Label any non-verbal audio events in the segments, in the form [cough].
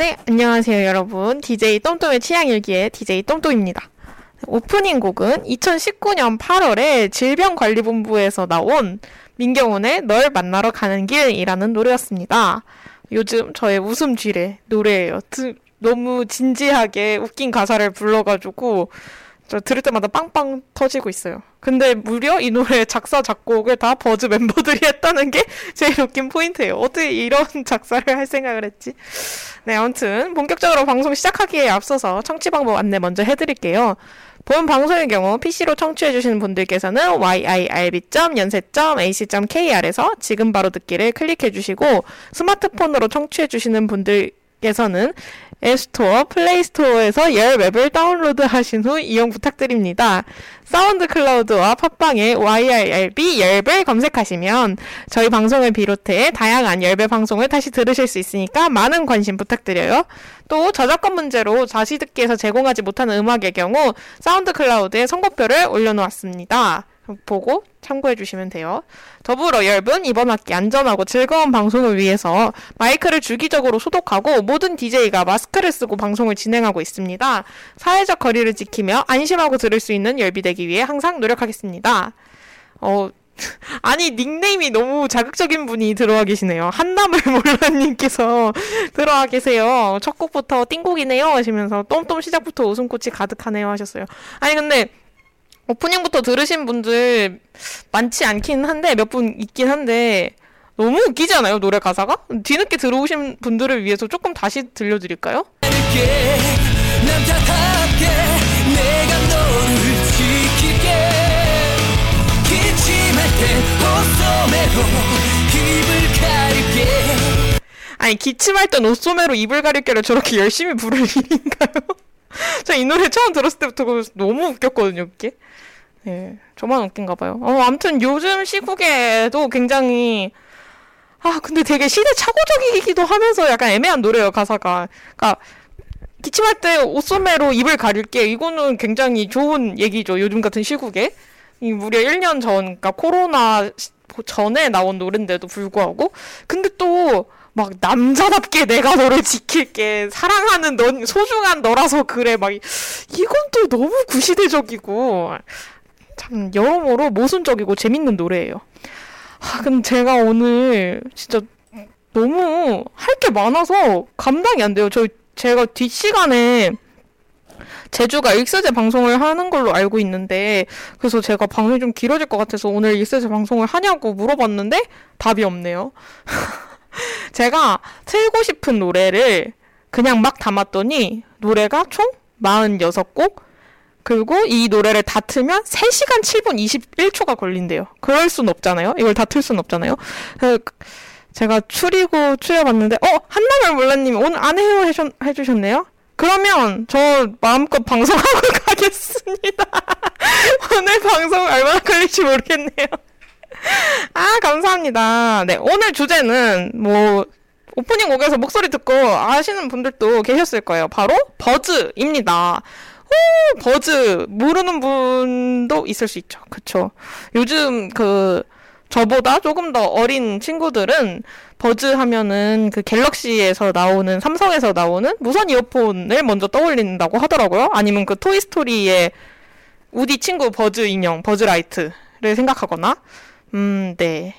네, 안녕하세요, 여러분. DJ 똥똥의 취향일기의 DJ 똥똥입니다. 오프닝 곡은 2019년 8월에 질병관리본부에서 나온 민경훈의 널 만나러 가는 길이라는 노래였습니다. 요즘 저의 웃음 지뢰 노래예요. 드, 너무 진지하게 웃긴 가사를 불러가지고 저 들을 때마다 빵빵 터지고 있어요. 근데 무려 이 노래 작사 작곡을 다 버즈 멤버들이 [laughs] 했다는 게 제일 웃긴 포인트예요. 어떻게 이런 [laughs] 작사를 할 생각을 했지? 네, 아무튼 본격적으로 방송 시작하기에 앞서서 청취 방법 안내 먼저 해드릴게요. 본 방송의 경우 PC로 청취해주시는 분들께서는 yirb.yonsei.ac.kr에서 지금 바로 듣기를 클릭해주시고 스마트폰으로 청취해주시는 분들께서는 앱스토어, 플레이스토어에서 열 맵을 다운로드 하신 후 이용 부탁드립니다. 사운드 클라우드와 팟빵에 YRB 열배 검색하시면 저희 방송을 비롯해 다양한 열배 방송을 다시 들으실 수 있으니까 많은 관심 부탁드려요. 또 저작권 문제로 다시 듣기에서 제공하지 못하는 음악의 경우 사운드 클라우드에 선곡표를 올려놓았습니다. 보고 참고해 주시면 돼요. 더불어 여러분 이번 학기 안전하고 즐거운 방송을 위해서 마이크를 주기적으로 소독하고 모든 DJ가 마스크를 쓰고 방송을 진행하고 있습니다. 사회적 거리를 지키며 안심하고 들을 수 있는 열비 되기 위해 항상 노력하겠습니다. 어, [laughs] 아니 닉네임이 너무 자극적인 분이 들어와 계시네요. 한남을 [laughs] 몰라님께서 들어와 계세요. 첫 곡부터 띵곡이네요 하시면서 똥똥 시작부터 웃음꽃이 가득하네요 하셨어요. 아니 근데 오프닝부터 들으신 분들 많지 않긴 한데 몇 분 있긴 한데 너무 웃기지 않아요 노래 가사가? 뒤늦게 들어오신 분들을 위해서 조금 다시 들려드릴까요? 아니 기침할 땐 옷소매로 입을 가릴게를 저렇게 열심히 부를 일인가요? [laughs] 저 이 노래 처음 들었을 때부터 너무 웃겼거든요, 그게. 네, 저만 웃긴가 봐요. 어, 아무튼 요즘 시국에도 굉장히 아, 근데 되게 시대착오적이기도 하면서 약간 애매한 노래예요, 가사가. 그러니까 기침할 때 옷소매로 입을 가릴게 이거는 굉장히 좋은 얘기죠. 요즘 같은 시국에. 이 무려 1년 전, 그러니까 코로나 전에 나온 노래인데도 불구하고 근데 또 막 남자답게 내가 너를 지킬게 사랑하는 넌 소중한 너라서 그래 막 이건 또 너무 구시대적이고 참 여러모로 모순적이고 재밌는 노래예요. 아, 근데 제가 오늘 진짜 너무 할 게 많아서 감당이 안 돼요. 저 제가 뒷 시간에 제주가 1세대 방송을 하는 걸로 알고 있는데 그래서 제가 방송이 좀 길어질 것 같아서 오늘 1세대 방송을 하냐고 물어봤는데 답이 없네요. [laughs] [laughs] 제가 틀고 싶은 노래를 그냥 막 담았더니 노래가 총 46곡 그리고 이 노래를 다 틀면 3시간 7분 21초가 걸린대요. 그럴 순 없잖아요. 이걸 다 틀 순 없잖아요. 제가 추리고 추려봤는데, 어, 한나물 몰라님 오늘 안 해요 해주, 해주셨네요? 그러면 저 마음껏 방송하고 [laughs] 가겠습니다. [laughs] 오늘 방송 얼마나 걸릴지 모르겠네요. [laughs] 아, 감사합니다. 네, 오늘 주제는 뭐, 오프닝 곡에서 목소리 듣고 아시는 분들도 계셨을 거예요. 바로 버즈입니다. 오, 버즈 모르는 분도 있을 수 있죠. 그쵸. 요즘 그 저보다 조금 더 어린 친구들은 버즈 하면은 그 갤럭시에서 나오는 삼성에서 나오는 무선 이어폰을 먼저 떠올린다고 하더라고요. 아니면 그 토이스토리의 우디 친구 버즈 인형 버즈라이트를 생각하거나 음, 네.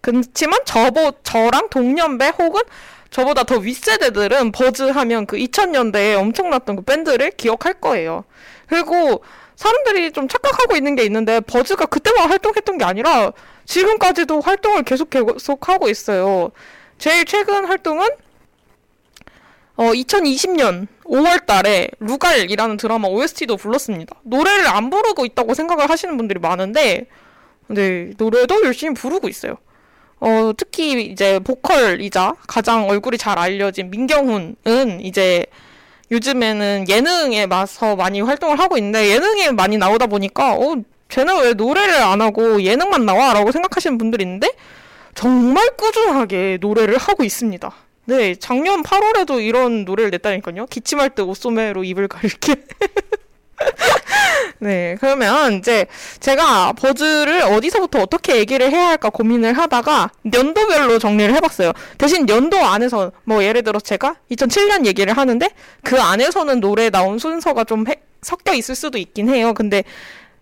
그렇지만 저보 저랑 동년배 혹은 저보다 더 윗세대들은 버즈 하면 그 2000년대에 엄청났던 그 밴드를 기억할 거예요. 그리고 사람들이 좀 착각하고 있는 게 있는데 버즈가 그때만 활동했던 게 아니라 지금까지도 활동을 계속 계속하고 있어요. 제일 최근 활동은 어 2020년 5월 달에 루갈이라는 드라마 OST도 불렀습니다. 노래를 안 부르고 있다고 생각을 하시는 분들이 많은데 네, 노래도 열심히 부르고 있어요. 어, 특히 이제 보컬이자 가장 얼굴이 잘 알려진 민경훈은 이제 요즘에는 예능에 맞서 많이 활동을 하고 있는데 예능에 많이 나오다 보니까 어, 쟤는 왜 노래를 안 하고 예능만 나와? 라고 생각하시는 분들이 있는데 정말 꾸준하게 노래를 하고 있습니다. 네, 작년 8월에도 이런 노래를 냈다니까요. 기침할 때 옷소매로 입을 가릴게. [laughs] [laughs] 네, 그러면 이제 제가 버즈를 어디서부터 어떻게 얘기를 해야 할까 고민을 하다가 연도별로 정리를 해봤어요. 대신 연도 안에서 뭐 예를 들어 제가 2007년 얘기를 하는데 그 안에서는 노래 나온 순서가 좀 해, 섞여 있을 수도 있긴 해요. 근데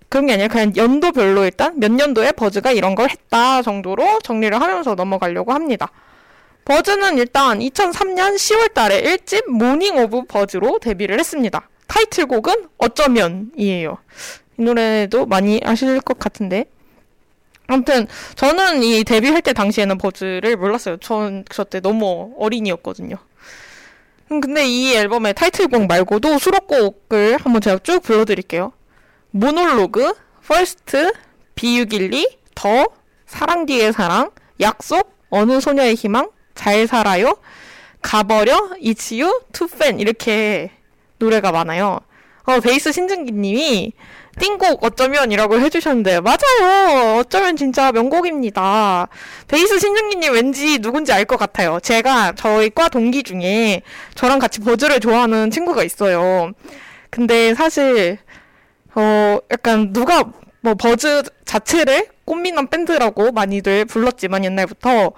그런 게 아니라 그냥 연도별로 일단 몇 년도에 버즈가 이런 걸 했다 정도로 정리를 하면서 넘어가려고 합니다. 버즈는 일단 2003년 10월 달에 1집 Morning of Buzz로 데뷔를 했습니다. 타이틀곡은 어쩌면이에요. 이 노래도 많이 아실 것 같은데. 아무튼 저는 이 데뷔할 때 당시에는 버즈를 몰랐어요. 전 저때 너무 어린이였거든요. 음, 근데 이 앨범의 타이틀곡 말고도 수록곡을 한번 제가 쭉 불러드릴게요. 모놀로그, First, 비유길리, 더, 사랑 뒤의 사랑, 약속, 어느 소녀의 희망, 잘 살아요, 가버려, It's You, To Fan 이렇게 노래가 많아요. 어, 베이스 신승기님이 띵곡 어쩌면이라고 해주셨는데 맞아요. 어쩌면 진짜 명곡입니다. 베이스 신승기님 왠지 누군지 알 것 같아요. 제가 저희 과 동기 중에 저랑 같이 버즈를 좋아하는 친구가 있어요. 근데 사실 어 약간 누가 뭐 버즈 자체를 꽃미남 밴드라고 많이들 불렀지만 옛날부터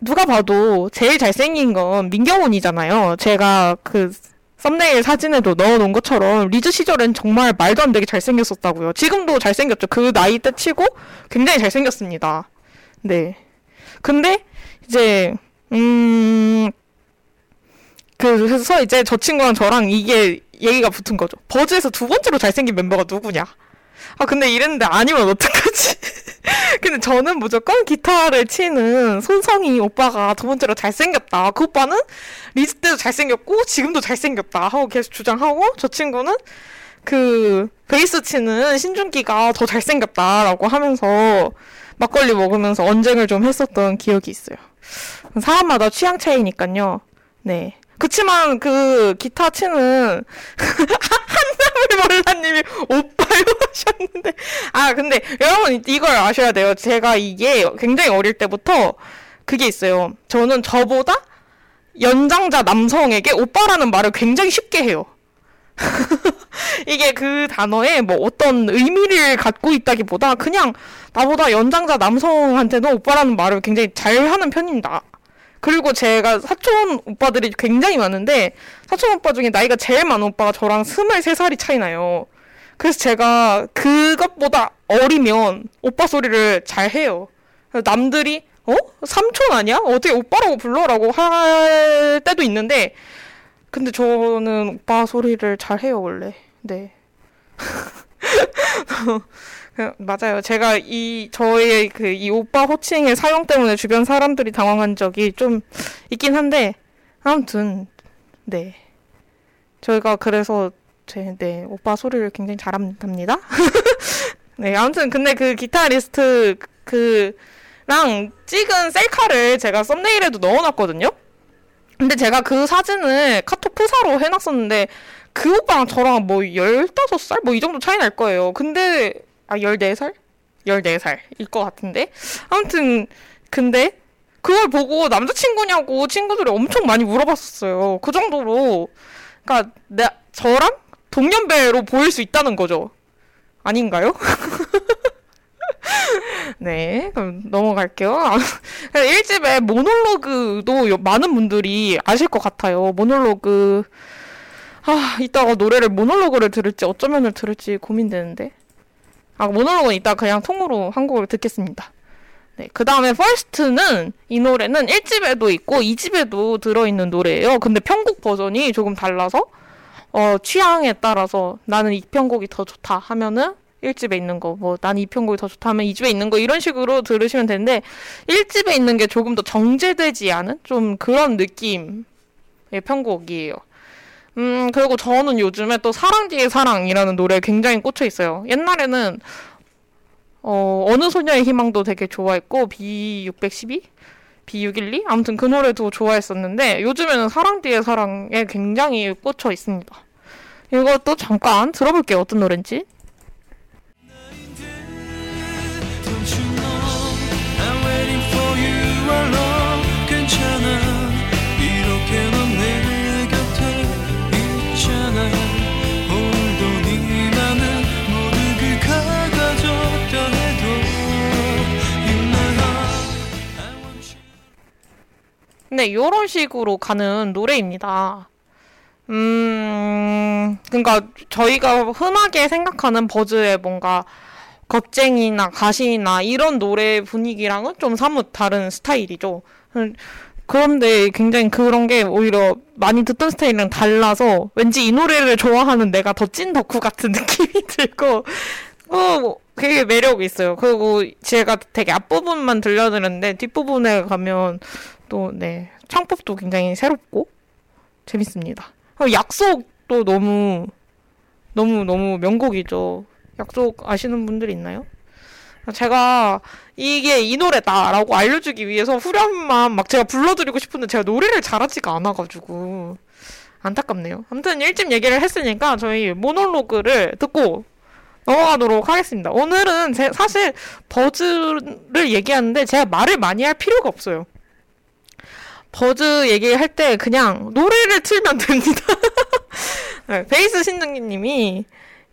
누가 봐도 제일 잘생긴 건 민경훈이잖아요. 제가 그 썸네일 사진에도 넣어놓은 것처럼 리즈 시절엔 정말 말도 안 되게 잘생겼었다고요. 지금도 잘생겼죠. 그 나이 때 치고 굉장히 잘생겼습니다. 네. 근데 이제 음 그래서 이제 저 친구랑 저랑 이게 얘기가 붙은 거죠. 버즈에서 두 번째로 잘생긴 멤버가 누구냐? 아 근데 이랬는데 아니면 어떡하지? 근데 저는 무조건 기타를 치는 손성희 오빠가 두 번째로 잘생겼다. 그 오빠는 리즈 때도 잘생겼고 지금도 잘생겼다 하고 계속 주장하고 저 친구는 그 베이스 치는 신준기가 더 잘생겼다라고 하면서 막걸리 먹으면서 언쟁을 좀 했었던 기억이 있어요. 사람마다 취향 차이니까요. 네. 그치만 그 기타 치는 [laughs] [laughs] 몰라님이 오빠요 [laughs] 하셨는데 아 근데 여러분 이걸 아셔야 돼요. 제가 이게 굉장히 어릴 때부터 그게 있어요. 저는 저보다 연장자 남성에게 오빠라는 말을 굉장히 쉽게 해요. [laughs] 이게 그 단어에 뭐 어떤 의미를 갖고 있다기보다 그냥 나보다 연장자 남성한테는 오빠라는 말을 굉장히 잘 하는 편입니다. 그리고 제가 사촌 오빠들이 굉장히 많은데 사촌 오빠 중에 나이가 제일 많은 오빠가 저랑 23살이 차이 나요. 그래서 제가 그것보다 어리면 오빠 소리를 잘 해요. 남들이 어? 삼촌 아니야? 어떻게 오빠라고 불러라고 할 때도 있는데 근데 저는 오빠 소리를 잘 해요, 원래. 네. [laughs] 그, 맞아요. 제가 이 저의 그 이 오빠 호칭의 사용 때문에 주변 사람들이 당황한 적이 좀 있긴 한데 아무튼 네 저희가 그래서 제 네 오빠 소리를 굉장히 잘합니다. [laughs] 네 아무튼 근데 그 기타 리스트 그랑 찍은 셀카를 제가 썸네일에도 넣어놨거든요. 근데 제가 그 사진을 카톡 프사로 해놨었는데 그 오빠랑 저랑 뭐 15살? 뭐 이 정도 차이 날 거예요. 근데 아, 14살? 14살일 것 같은데? 아무튼, 근데, 그걸 보고 남자친구냐고 친구들이 엄청 많이 물어봤었어요. 그 정도로, 그니까, 내, 저랑 동년배로 보일 수 있다는 거죠. 아닌가요? [laughs] 네, 그럼 넘어갈게요. 1집에 모놀로그도 많은 분들이 아실 것 같아요. 모놀로그. 아, 이따가 노래를 모놀로그를 들을지 어쩌면을 들을지 고민되는데. 아, 모놀로그는 이따 그냥 통으로 한 곡을 듣겠습니다. 네, 그 다음에 First는 이 노래는 1집에도 있고 2집에도 들어있는 노래예요. 근데 편곡 버전이 조금 달라서 어, 취향에 따라서 나는 이 편곡이 더 좋다 하면은 1집에 있는 거, 뭐, 난 이 편곡이 더 좋다 하면 2집에 있는 거, 이런 식으로 들으시면 되는데, 1집에 있는 게 조금 더 정제되지 않은? 좀 그런 느낌의 편곡이에요. 음, 그리고 저는 요즘에 또 사랑 뒤의 사랑이라는 노래에 굉장히 꽂혀 있어요. 옛날에는, 어, 어느 소녀의 희망도 되게 좋아했고, B612? B612? 아무튼 그 노래도 좋아했었는데, 요즘에는 사랑 뒤의 사랑에 굉장히 꽂혀 있습니다. 이것도 잠깐 들어볼게요. 어떤 노래인지. 네, 요런 식으로 가는 노래입니다. 음, 그러니까 저희가 흔하게 생각하는 버즈의 뭔가 겁쟁이나 가시나 이런 노래 분위기랑은 좀 사뭇 다른 스타일이죠. 그런데 굉장히 그런 게 오히려 많이 듣던 스타일이랑 달라서 왠지 이 노래를 좋아하는 내가 더 찐 덕후 같은 [laughs] 느낌이 들고 어 되게 매력이 있어요. 그리고 제가 되게 앞부분만 들려드렸는데 뒷부분에 가면 또 네 창법도 굉장히 새롭고 재밌습니다. 약속도 너무 너무 너무 명곡이죠. 약속 아시는 분들 있나요? 제가 이게 이 노래다라고 알려주기 위해서 후렴만 막 제가 불러드리고 싶은데 제가 노래를 잘하지가 않아가지고 안타깝네요. 아무튼 1집 얘기를 했으니까 저희 모놀로그를 듣고 넘어가도록 하겠습니다. 오늘은 제, 사실 버즈를 얘기하는데 제가 말을 많이 할 필요가 없어요. 버즈 얘기할 때 그냥 노래를 틀면 됩니다. [laughs] 네, 베이스 신등기님이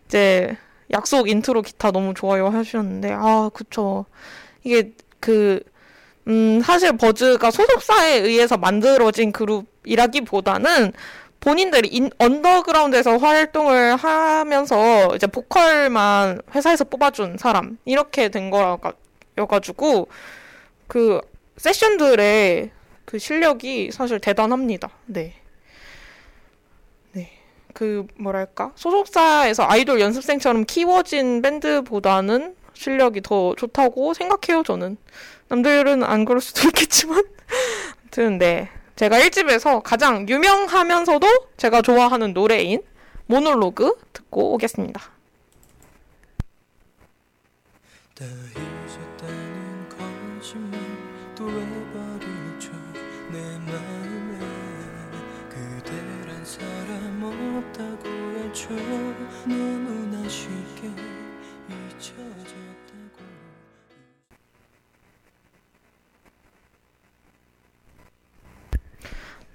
이제 약속 인트로 기타 너무 좋아요 하셨는데 아 그쵸 이게 그 음, 사실 버즈가 소속사에 의해서 만들어진 그룹이라기보다는 본인들이 인, 언더그라운드에서 활동을 하면서 이제 보컬만 회사에서 뽑아준 사람 이렇게 된 거여가지고 그 세션들의 그 실력이 사실 대단합니다. 네. 네. 그 뭐랄까 소속사에서 아이돌 연습생처럼 키워진 밴드보다는 실력이 더 좋다고 생각해요 저는. 남들은 안 그럴 수도 [laughs] 있겠지만 아무튼 네. 제가 1집에서 가장 유명하면서도 제가 좋아하는 노래인 모놀로그 듣고 오겠습니다.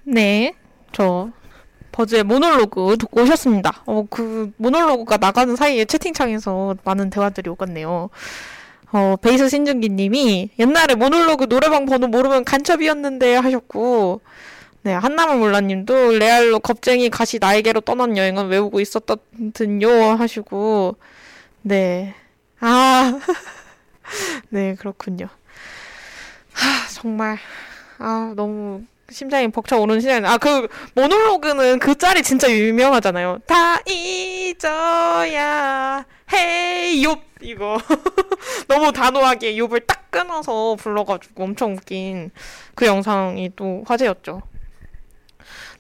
네, 저 버즈의 모놀로그 듣고 오셨습니다. 어, 그 모놀로그가 나가는 사이에 채팅창에서 많은 대화들이 오갔네요. 어, 베이스 신준기 님이 옛날에 모놀로그 노래방 번호 모르면 간첩이었는데 하셨고, 네, 한나무 몰라 님도 레알로 겁쟁이 가시 나에게로 떠난 여행은 외우고 있었던요 하시고, 네. 아, [laughs] 네, 그렇군요. 하, 정말, 아, 너무 심장이 벅차오르는 시간. 아, 그, 모놀로그는 그 짤이 진짜 유명하잖아요. 다 잊어야 해, 욥. 이거. [laughs] 너무 단호하게 욥을 딱 끊어서 불러가지고 엄청 웃긴 그 영상이 또 화제였죠.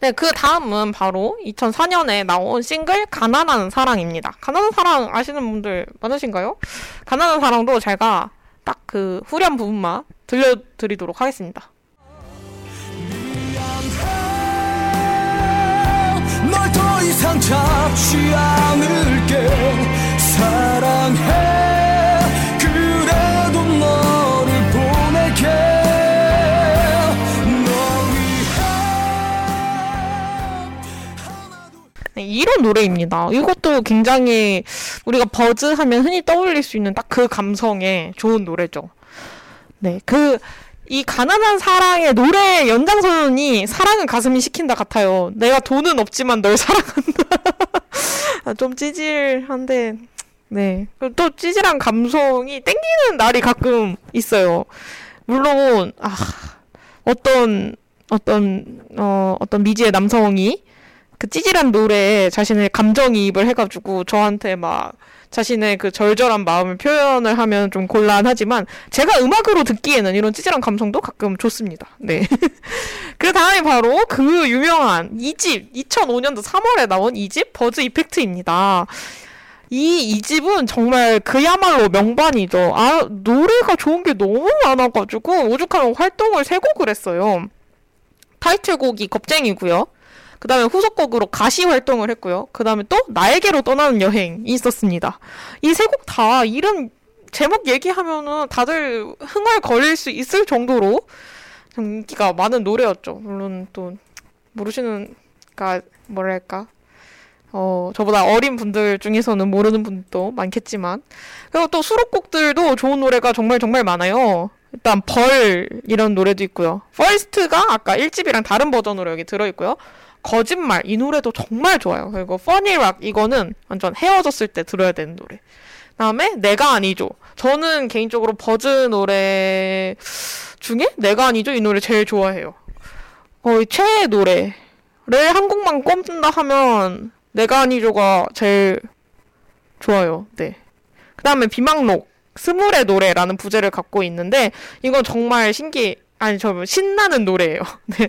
네, 그 다음은 바로 2004년에 나온 싱글 가난한 사랑입니다. 가난한 사랑 아시는 분들 많으신가요? 가난한 사랑도 제가 딱 그 후렴 부분만 들려드리도록 하겠습니다. 이상 잡지 않을게 사랑해 네, 이런 노래입니다. 이것도 굉장히 우리가 버즈 하면 흔히 떠올릴 수 있는 딱 그 감성의 좋은 노래죠. 네, 그 이 가난한 사랑의 노래 연장선이 사랑은 가슴이 시킨다 같아요. 내가 돈은 없지만 널 사랑한다. [laughs] 아, 좀 찌질한데, 네. 또 찌질한 감성이 땡기는 날이 가끔 있어요. 물론, 아, 어떤, 어떤, 어, 어떤 미지의 남성이 그 찌질한 노래에 자신의 감정이입을 해가지고 저한테 막 자신의 그 절절한 마음을 표현을 하면 좀 곤란하지만 제가 음악으로 듣기에는 이런 찌질한 감성도 가끔 좋습니다. 네. [laughs] 그 다음에 바로 그 유명한 2집 2005년도 3월에 나온 2집 버즈 이펙트입니다. 이 2집은 정말 그야말로 명반이죠. 아, 노래가 좋은 게 너무 많아가지고 오죽하면 활동을 3곡을 했어요. 타이틀곡이 겁쟁이고요. 그 다음에 후속곡으로 가시 활동을 했고요. 그 다음에 또 나에게로 떠나는 여행이 있었습니다. 이 세 곡 다 이름 제목 얘기하면은 다들 흥얼거릴 수 있을 정도로 인기가 많은 노래였죠. 물론 또 모르시는 가 뭐랄까 어 저보다 어린 분들 중에서는 모르는 분도 많겠지만 그리고 또 수록곡들도 좋은 노래가 정말 정말 많아요. 일단 벌 이런 노래도 있고요. First가 아까 1집이랑 다른 버전으로 여기 들어있고요. 거짓말 이 노래도 정말 좋아요. 그리고 퍼니락 이거는 완전 헤어졌을 때 들어야 되는 노래. 다음에 내가 아니죠. 저는 개인적으로 버즈 노래 중에 내가 아니죠 이 노래 제일 좋아해요. 거의 최애 노래를 한 곡만 꼽는다 하면 내가 아니죠가 제일 좋아요. 네. 그 다음에 비망록 스물의 노래라는 부제를 갖고 있는데 이건 정말 신기 아니 저 신나는 노래예요. [laughs] 네.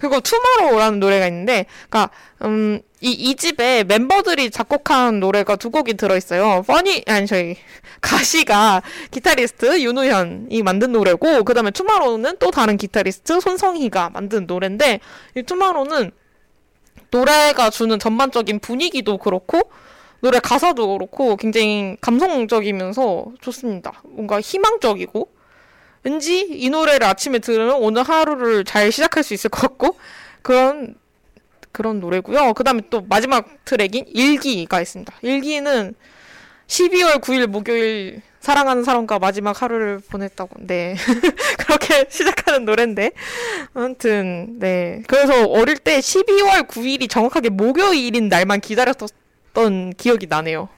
그리고 Tomorrow라는 노래가 있는데 그러니까 음 이이 집에 멤버들이 작곡한 노래가 두 곡이 들어 있어요. Funny 아니 저희 가시가 기타리스트 윤우현이 만든 노래고 그다음에 Tomorrow는 또 다른 기타리스트 손성희가 만든 노래인데 이 Tomorrow는 노래가 주는 전반적인 분위기도 그렇고 노래 가사도 그렇고 굉장히 감성적이면서 좋습니다. 뭔가 희망적이고 왠지 이 노래를 아침에 들으면 오늘 하루를 잘 시작할 수 있을 것 같고 그런 그런 노래고요. 그다음에 또 마지막 트랙인 일기가 있습니다. 일기는 12월 9일 목요일 사랑하는 사람과 마지막 하루를 보냈다고. 네. [laughs] 그렇게 시작하는 노래인데. 아무튼, 네. 그래서 어릴 때 12월 9일이 정확하게 목요일인 날만 기다렸던 기억이 나네요.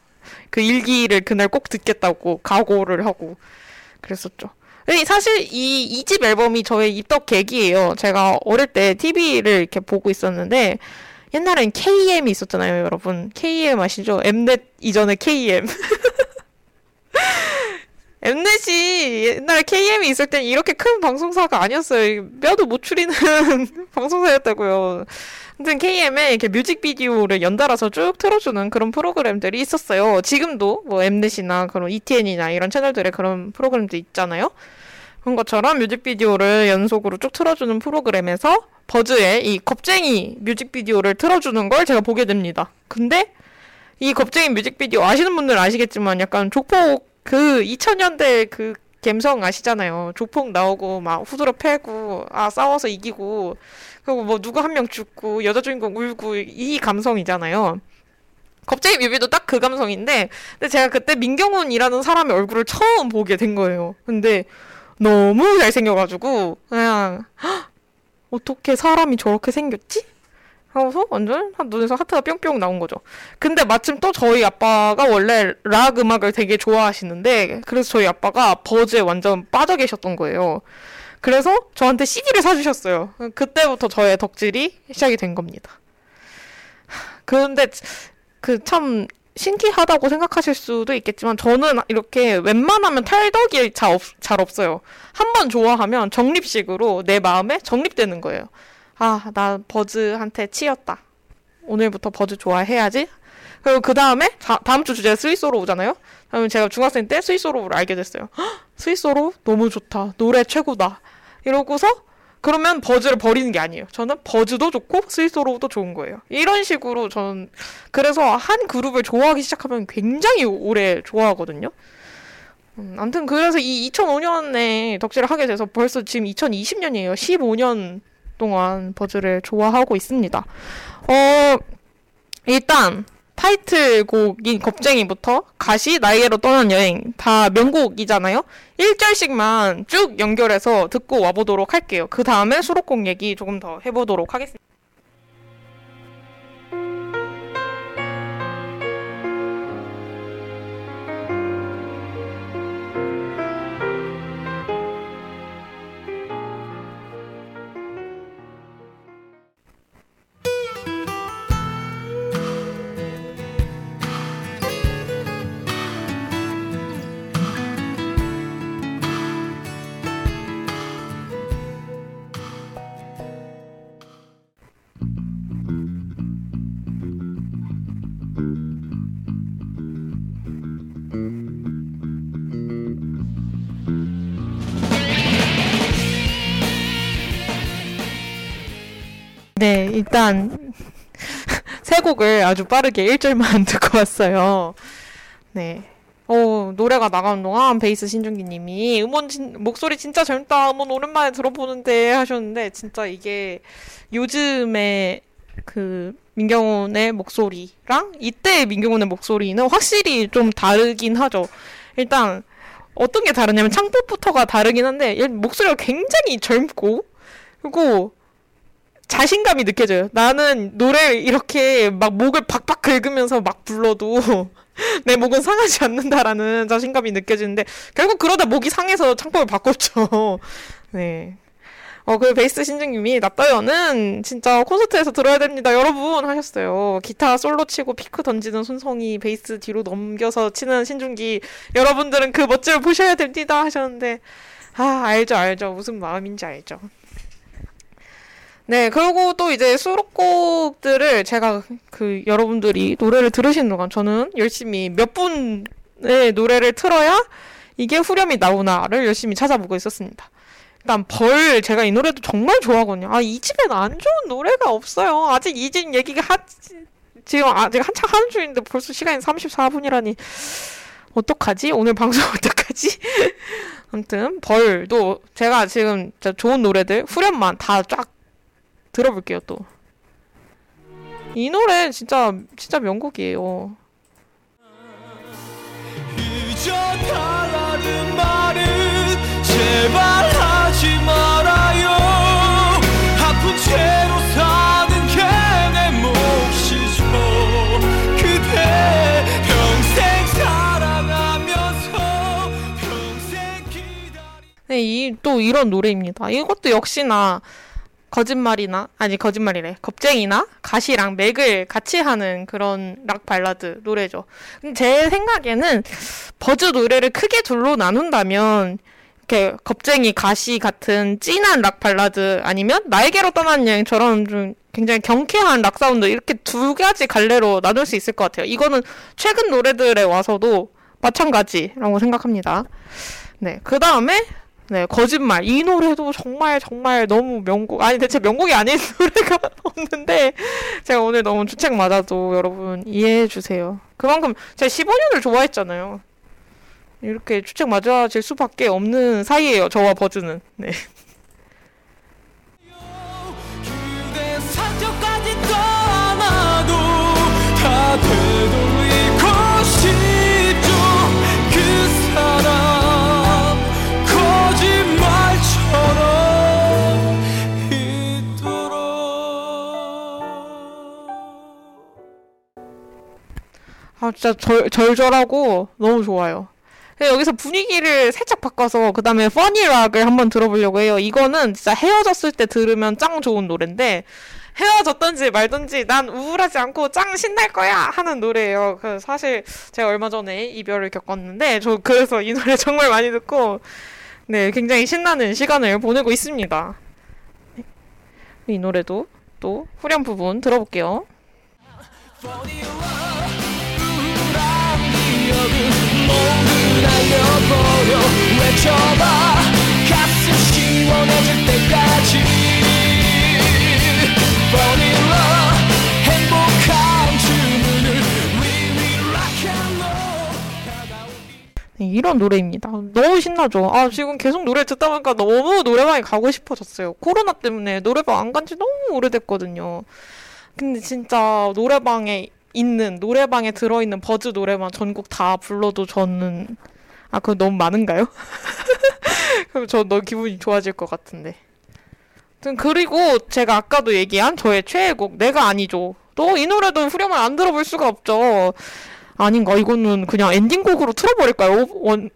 그 일기를 그날 꼭 듣겠다고 각오를 하고 그랬었죠. 사실 이, 이 집 앨범이 저의 입덕 계기예요. 제가 어릴 때 TV를 이렇게 보고 있었는데, 옛날엔 KM이 있었잖아요, 여러분. KM 아시죠? 엠넷 이전에 KM. 엠넷이 옛날에 KM이 있을 땐 이렇게 큰 방송사가 아니었어요. 뼈도 못 추리는 [laughs] 방송사였다고요. 아무튼 KM에 이렇게 뮤직비디오를 연달아서 쭉 틀어주는 그런 프로그램들이 있었어요. 지금도 뭐 엠넷이나 그런 ETN이나 이런 채널들의 그런 프로그램도 있잖아요. 그런 것처럼 뮤직비디오를 연속으로 쭉 틀어주는 프로그램에서 버즈의 이 겁쟁이 뮤직비디오를 틀어주는 걸 제가 보게 됩니다. 근데 이 겁쟁이 뮤직비디오 아시는 분들은 아시겠지만 약간 조폭 그 2000년대 그 감성 아시잖아요. 조폭 나오고 막 후드로 패고 아 싸워서 이기고 그리고 뭐 누구 한 명 죽고 여자 주인공 울고 이 감성이잖아요. 겁쟁이 뮤비도 딱 그 감성인데 근데 제가 그때 민경훈이라는 사람의 얼굴을 처음 보게 된 거예요. 근데 너무 잘생겨가지고 그냥 어떻게 사람이 저렇게 생겼지? 하고서 완전 눈에서 하트가 뿅뿅 나온 거죠. 근데 마침 또 저희 아빠가 원래 락 음악을 되게 좋아하시는데 그래서 저희 아빠가 버즈에 완전 빠져 계셨던 거예요. 그래서 저한테 CD를 사주셨어요. 그때부터 저의 덕질이 시작이 된 겁니다. 그런데 그 참 신기하다고 생각하실 수도 있겠지만 저는 이렇게 웬만하면 탈덕이 잘, 없, 잘 없어요. 한 번 좋아하면 정립식으로 내 마음에 정립되는 거예요. 아, 나 버즈한테 치였다. 오늘부터 버즈 좋아해야지. 그리고 그 다음에 다음 주 주제 스위스로 오잖아요. 그러면 제가 중학생 때 스위스로를 알게 됐어요. 스위스로 너무 좋다. 노래 최고다. 이러고서 그러면 버즈를 버리는 게 아니에요. 저는 버즈도 좋고 스위스로도 좋은 거예요. 이런 식으로 저는 그래서 한 그룹을 좋아하기 시작하면 굉장히 오래 좋아하거든요. 음, 아무튼 그래서 이 2005년에 덕질을 하게 돼서 벌써 지금 2020년이에요. 15년 동안 버즈를 좋아하고 있습니다. 어, 일단 타이틀곡인 겁쟁이부터 가시 나에게로 떠난 여행 다 명곡이잖아요. 1절씩만 쭉 연결해서 듣고 와보도록 할게요. 그 다음에 수록곡 얘기 조금 더 해보도록 하겠습니다. 일단 [laughs] 세 곡을 아주 빠르게 1절만 [laughs] 듣고 왔어요. 네. 어, 노래가 나가는 동안 베이스 신중기 님이 음원 진, 목소리 진짜 젊다. 음원 오랜만에 들어보는데 하셨는데 진짜 이게 요즘에 그 민경훈의 목소리랑 이때의 민경훈의 목소리는 확실히 좀 다르긴 하죠. 일단 어떤 게 다르냐면 창법부터가 다르긴 한데 얘 목소리가 굉장히 젊고 그리고 자신감이 느껴져요. 나는 노래를 이렇게 막 목을 박박 긁으면서 막 불러도 [laughs] 내 목은 상하지 않는다라는 자신감이 느껴지는데 결국 그러다 목이 상해서 창법을 바꿨죠. [laughs] 네. 어, 그 베이스 신중님이 나따요는 진짜 콘서트에서 들어야 됩니다. 여러분 하셨어요. 기타 솔로 치고 피크 던지는 손성이 베이스 뒤로 넘겨서 치는 신중기 여러분들은 그 멋짐을 보셔야 됩니다 하셨는데 아 알죠 알죠 무슨 마음인지 알죠. 네, 그리고 또 이제 수록곡들을 제가 그 여러분들이 노래를 들으시는 동안 저는 열심히 몇 분의 노래를 틀어야 이게 후렴이 나오나를 열심히 찾아보고 있었습니다. 일단 벌 제가 이 노래도 정말 좋아하거든요. 아, 이 집엔 안 좋은 노래가 없어요. 아직 이 집 얘기가 하, 지금 아직 한창 하는 중인데 벌써 시간이 34분이라니. 어떡하지? 오늘 방송 [laughs] 어떡하지? 아무튼 벌도 제가 지금 좋은 노래들 후렴만 다 쫙 들어볼게요, 또. 이 노래 진짜, 진짜 명곡이에요. 네, 이, 또 이런 노래입니다. 이것도 역시나 거짓말이나 아니 거짓말이래 겁쟁이나 가시랑 맥을 같이 하는 그런 락 발라드 노래죠. 제 생각에는 버즈 노래를 크게 둘로 나눈다면 이렇게 겁쟁이 가시 같은 진한 락 발라드 아니면 나에게로 떠나는 여행처럼 좀 굉장히 경쾌한 락 사운드 이렇게 두 가지 갈래로 나눌 수 있을 것 같아요. 이거는 최근 노래들에 와서도 마찬가지라고 생각합니다. 네, 그 다음에 네, 거짓말. 이 노래도 정말 정말 너무 명곡. 아니, 대체 명곡이 아닌 [laughs] 노래가 없는데, 제가 오늘 너무 주책 맞아도 여러분 이해해 주세요. 그만큼 제가 15년을 좋아했잖아요. 이렇게 주책 맞아질 수밖에 없는 사이예요. 저와 버즈는. 네. 아, 진짜 절, 절절하고 너무 좋아요. 여기서 분위기를 살짝 바꿔서 그 다음에 퍼니락을 한번 들어보려고 해요. 이거는 진짜 헤어졌을 때 들으면 짱 좋은 노래인데 헤어졌던지 말던지 난 우울하지 않고 짱 신날 거야 하는 노래예요. 그 사실 제가 얼마 전에 이별을 겪었는데 저 그래서 이 노래 정말 많이 듣고 네 굉장히 신나는 시간을 보내고 있습니다. 이 노래도 또 후렴 부분 들어볼게요. 네, 이런 노래입니다. 너무 신나죠? 아, 지금 계속 노래 듣다 보니까 너무 노래방에 가고 싶어졌어요. 코로나 때문에 노래방 안 간 지 너무 오래됐거든요. 근데 진짜 노래방에 있는 노래방에 들어있는 버즈 노래만 전곡 다 불러도 저는 아 그거 너무 많은가요? [laughs] 그럼 저 너무 기분이 좋아질 것 같은데. 그리고 제가 아까도 얘기한 저의 최애곡 내가 아니죠. 또 이 노래도 후렴을 안 들어볼 수가 없죠. 아닌가 이거는 그냥 엔딩곡으로 틀어버릴까요? 원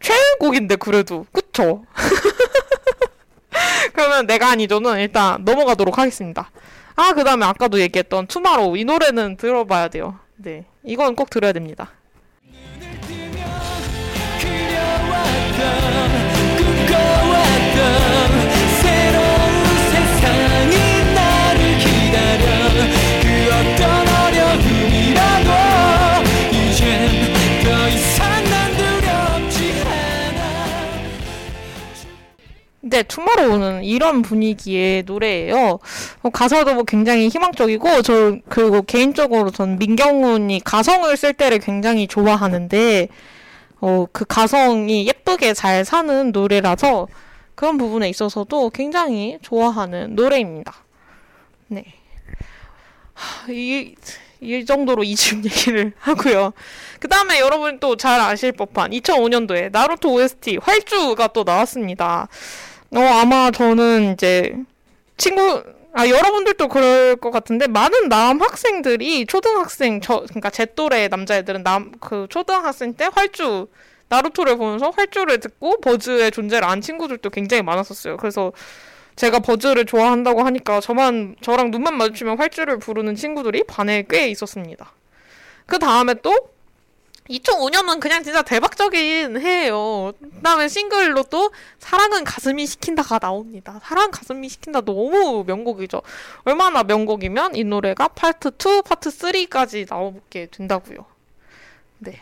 최애곡인데 그래도 그쵸? [laughs] 그러면 내가 아니죠는 일단 넘어가도록 하겠습니다. 아, 그 다음에 아까도 얘기했던 투마로우. 이 노래는 들어봐야 돼요. 네. 이건 꼭 들어야 됩니다. 근 데 투마로우는 이런 분위기의 노래예요. 어, 가사도 뭐 굉장히 희망적이고 저 그리고 개인적으로 전 민경훈이 가성을 쓸 때를 굉장히 좋아하는데 어, 그 가성이 예쁘게 잘 사는 노래라서 그런 부분에 있어서도 굉장히 좋아하는 노래입니다. 네. 이, 이 정도로 이집 [laughs] 얘기를 하고요. 그 다음에 여러분 또 잘 아실 법한 2005년도에 나루토 OST 활주가 또 나왔습니다. 어, 아마 저는 이제 친구, 아, 여러분들도 그럴 것 같은데, 많은 남학생들이 초등학생, 저, 그러니까 제 또래 남자애들은 남, 그 초등학생 때 활주, 나루토를 보면서 활주를 듣고 버즈의 존재를 안 친구들도 굉장히 많았었어요. 그래서 제가 버즈를 좋아한다고 하니까 저만 저랑 눈만 마주치면 활주를 부르는 친구들이 반에 꽤 있었습니다. 그 다음에 또 2005년은 그냥 진짜 대박적인 해예요. 그다음에 싱글로 또 사랑은 가슴이 시킨다가 나옵니다. 사랑 가슴이 시킨다 너무 명곡이죠. 얼마나 명곡이면 이 노래가 파트 2, 파트 3까지 나오게 된다고요. 네.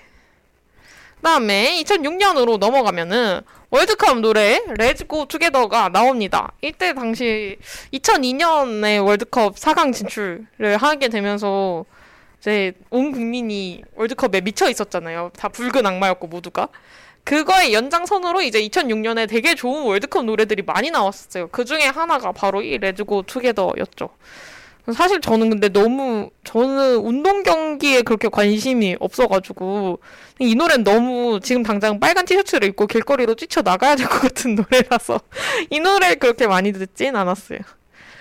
그다음에 2006년으로 넘어가면은 월드컵 노래 Let's go together가 나옵니다. 이때 당시 2002년에 월드컵 4강 진출을 하게 되면서 이제 온 국민이 월드컵에 미쳐 있었잖아요. 다 붉은 악마였고 모두가. 그거의 연장선으로 이제 2006년에 되게 좋은 월드컵 노래들이 많이 나왔었어요. 그 중에 하나가 바로 이 레츠고 투게더였죠. 사실 저는 근데 너무 저는 운동 경기에 그렇게 관심이 없어가지고 이 노래는 너무 지금 당장 빨간 티셔츠를 입고 길거리로 뛰쳐 나가야 될 것 같은 [laughs] 노래라서 이 노래를 그렇게 많이 듣진 않았어요.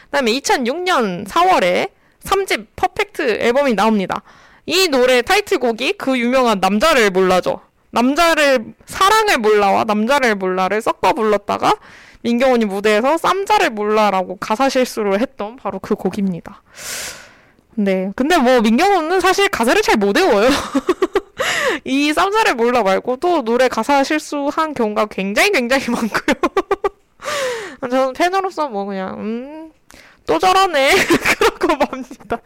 그다음에 2006년 4월에 3집 퍼펙트 앨범이 나옵니다. 이 노래 타이틀곡이 그 유명한 남자를 몰라죠. 남자를 사랑을 몰라와 남자를 몰라를 섞어 불렀다가 민경훈이 무대에서 쌈자를 몰라라고 가사 실수를 했던 바로 그 곡입니다. 네. 근데 뭐 민경훈은 사실 가사를 잘 못 외워요. [laughs] 이 쌈자를 몰라 말고도 노래 가사 실수한 경우가 굉장히 굉장히 [laughs] 많고요. 저는 팬으로서 뭐 그냥 음, 또 저러네 [laughs] 그러고 맙니다.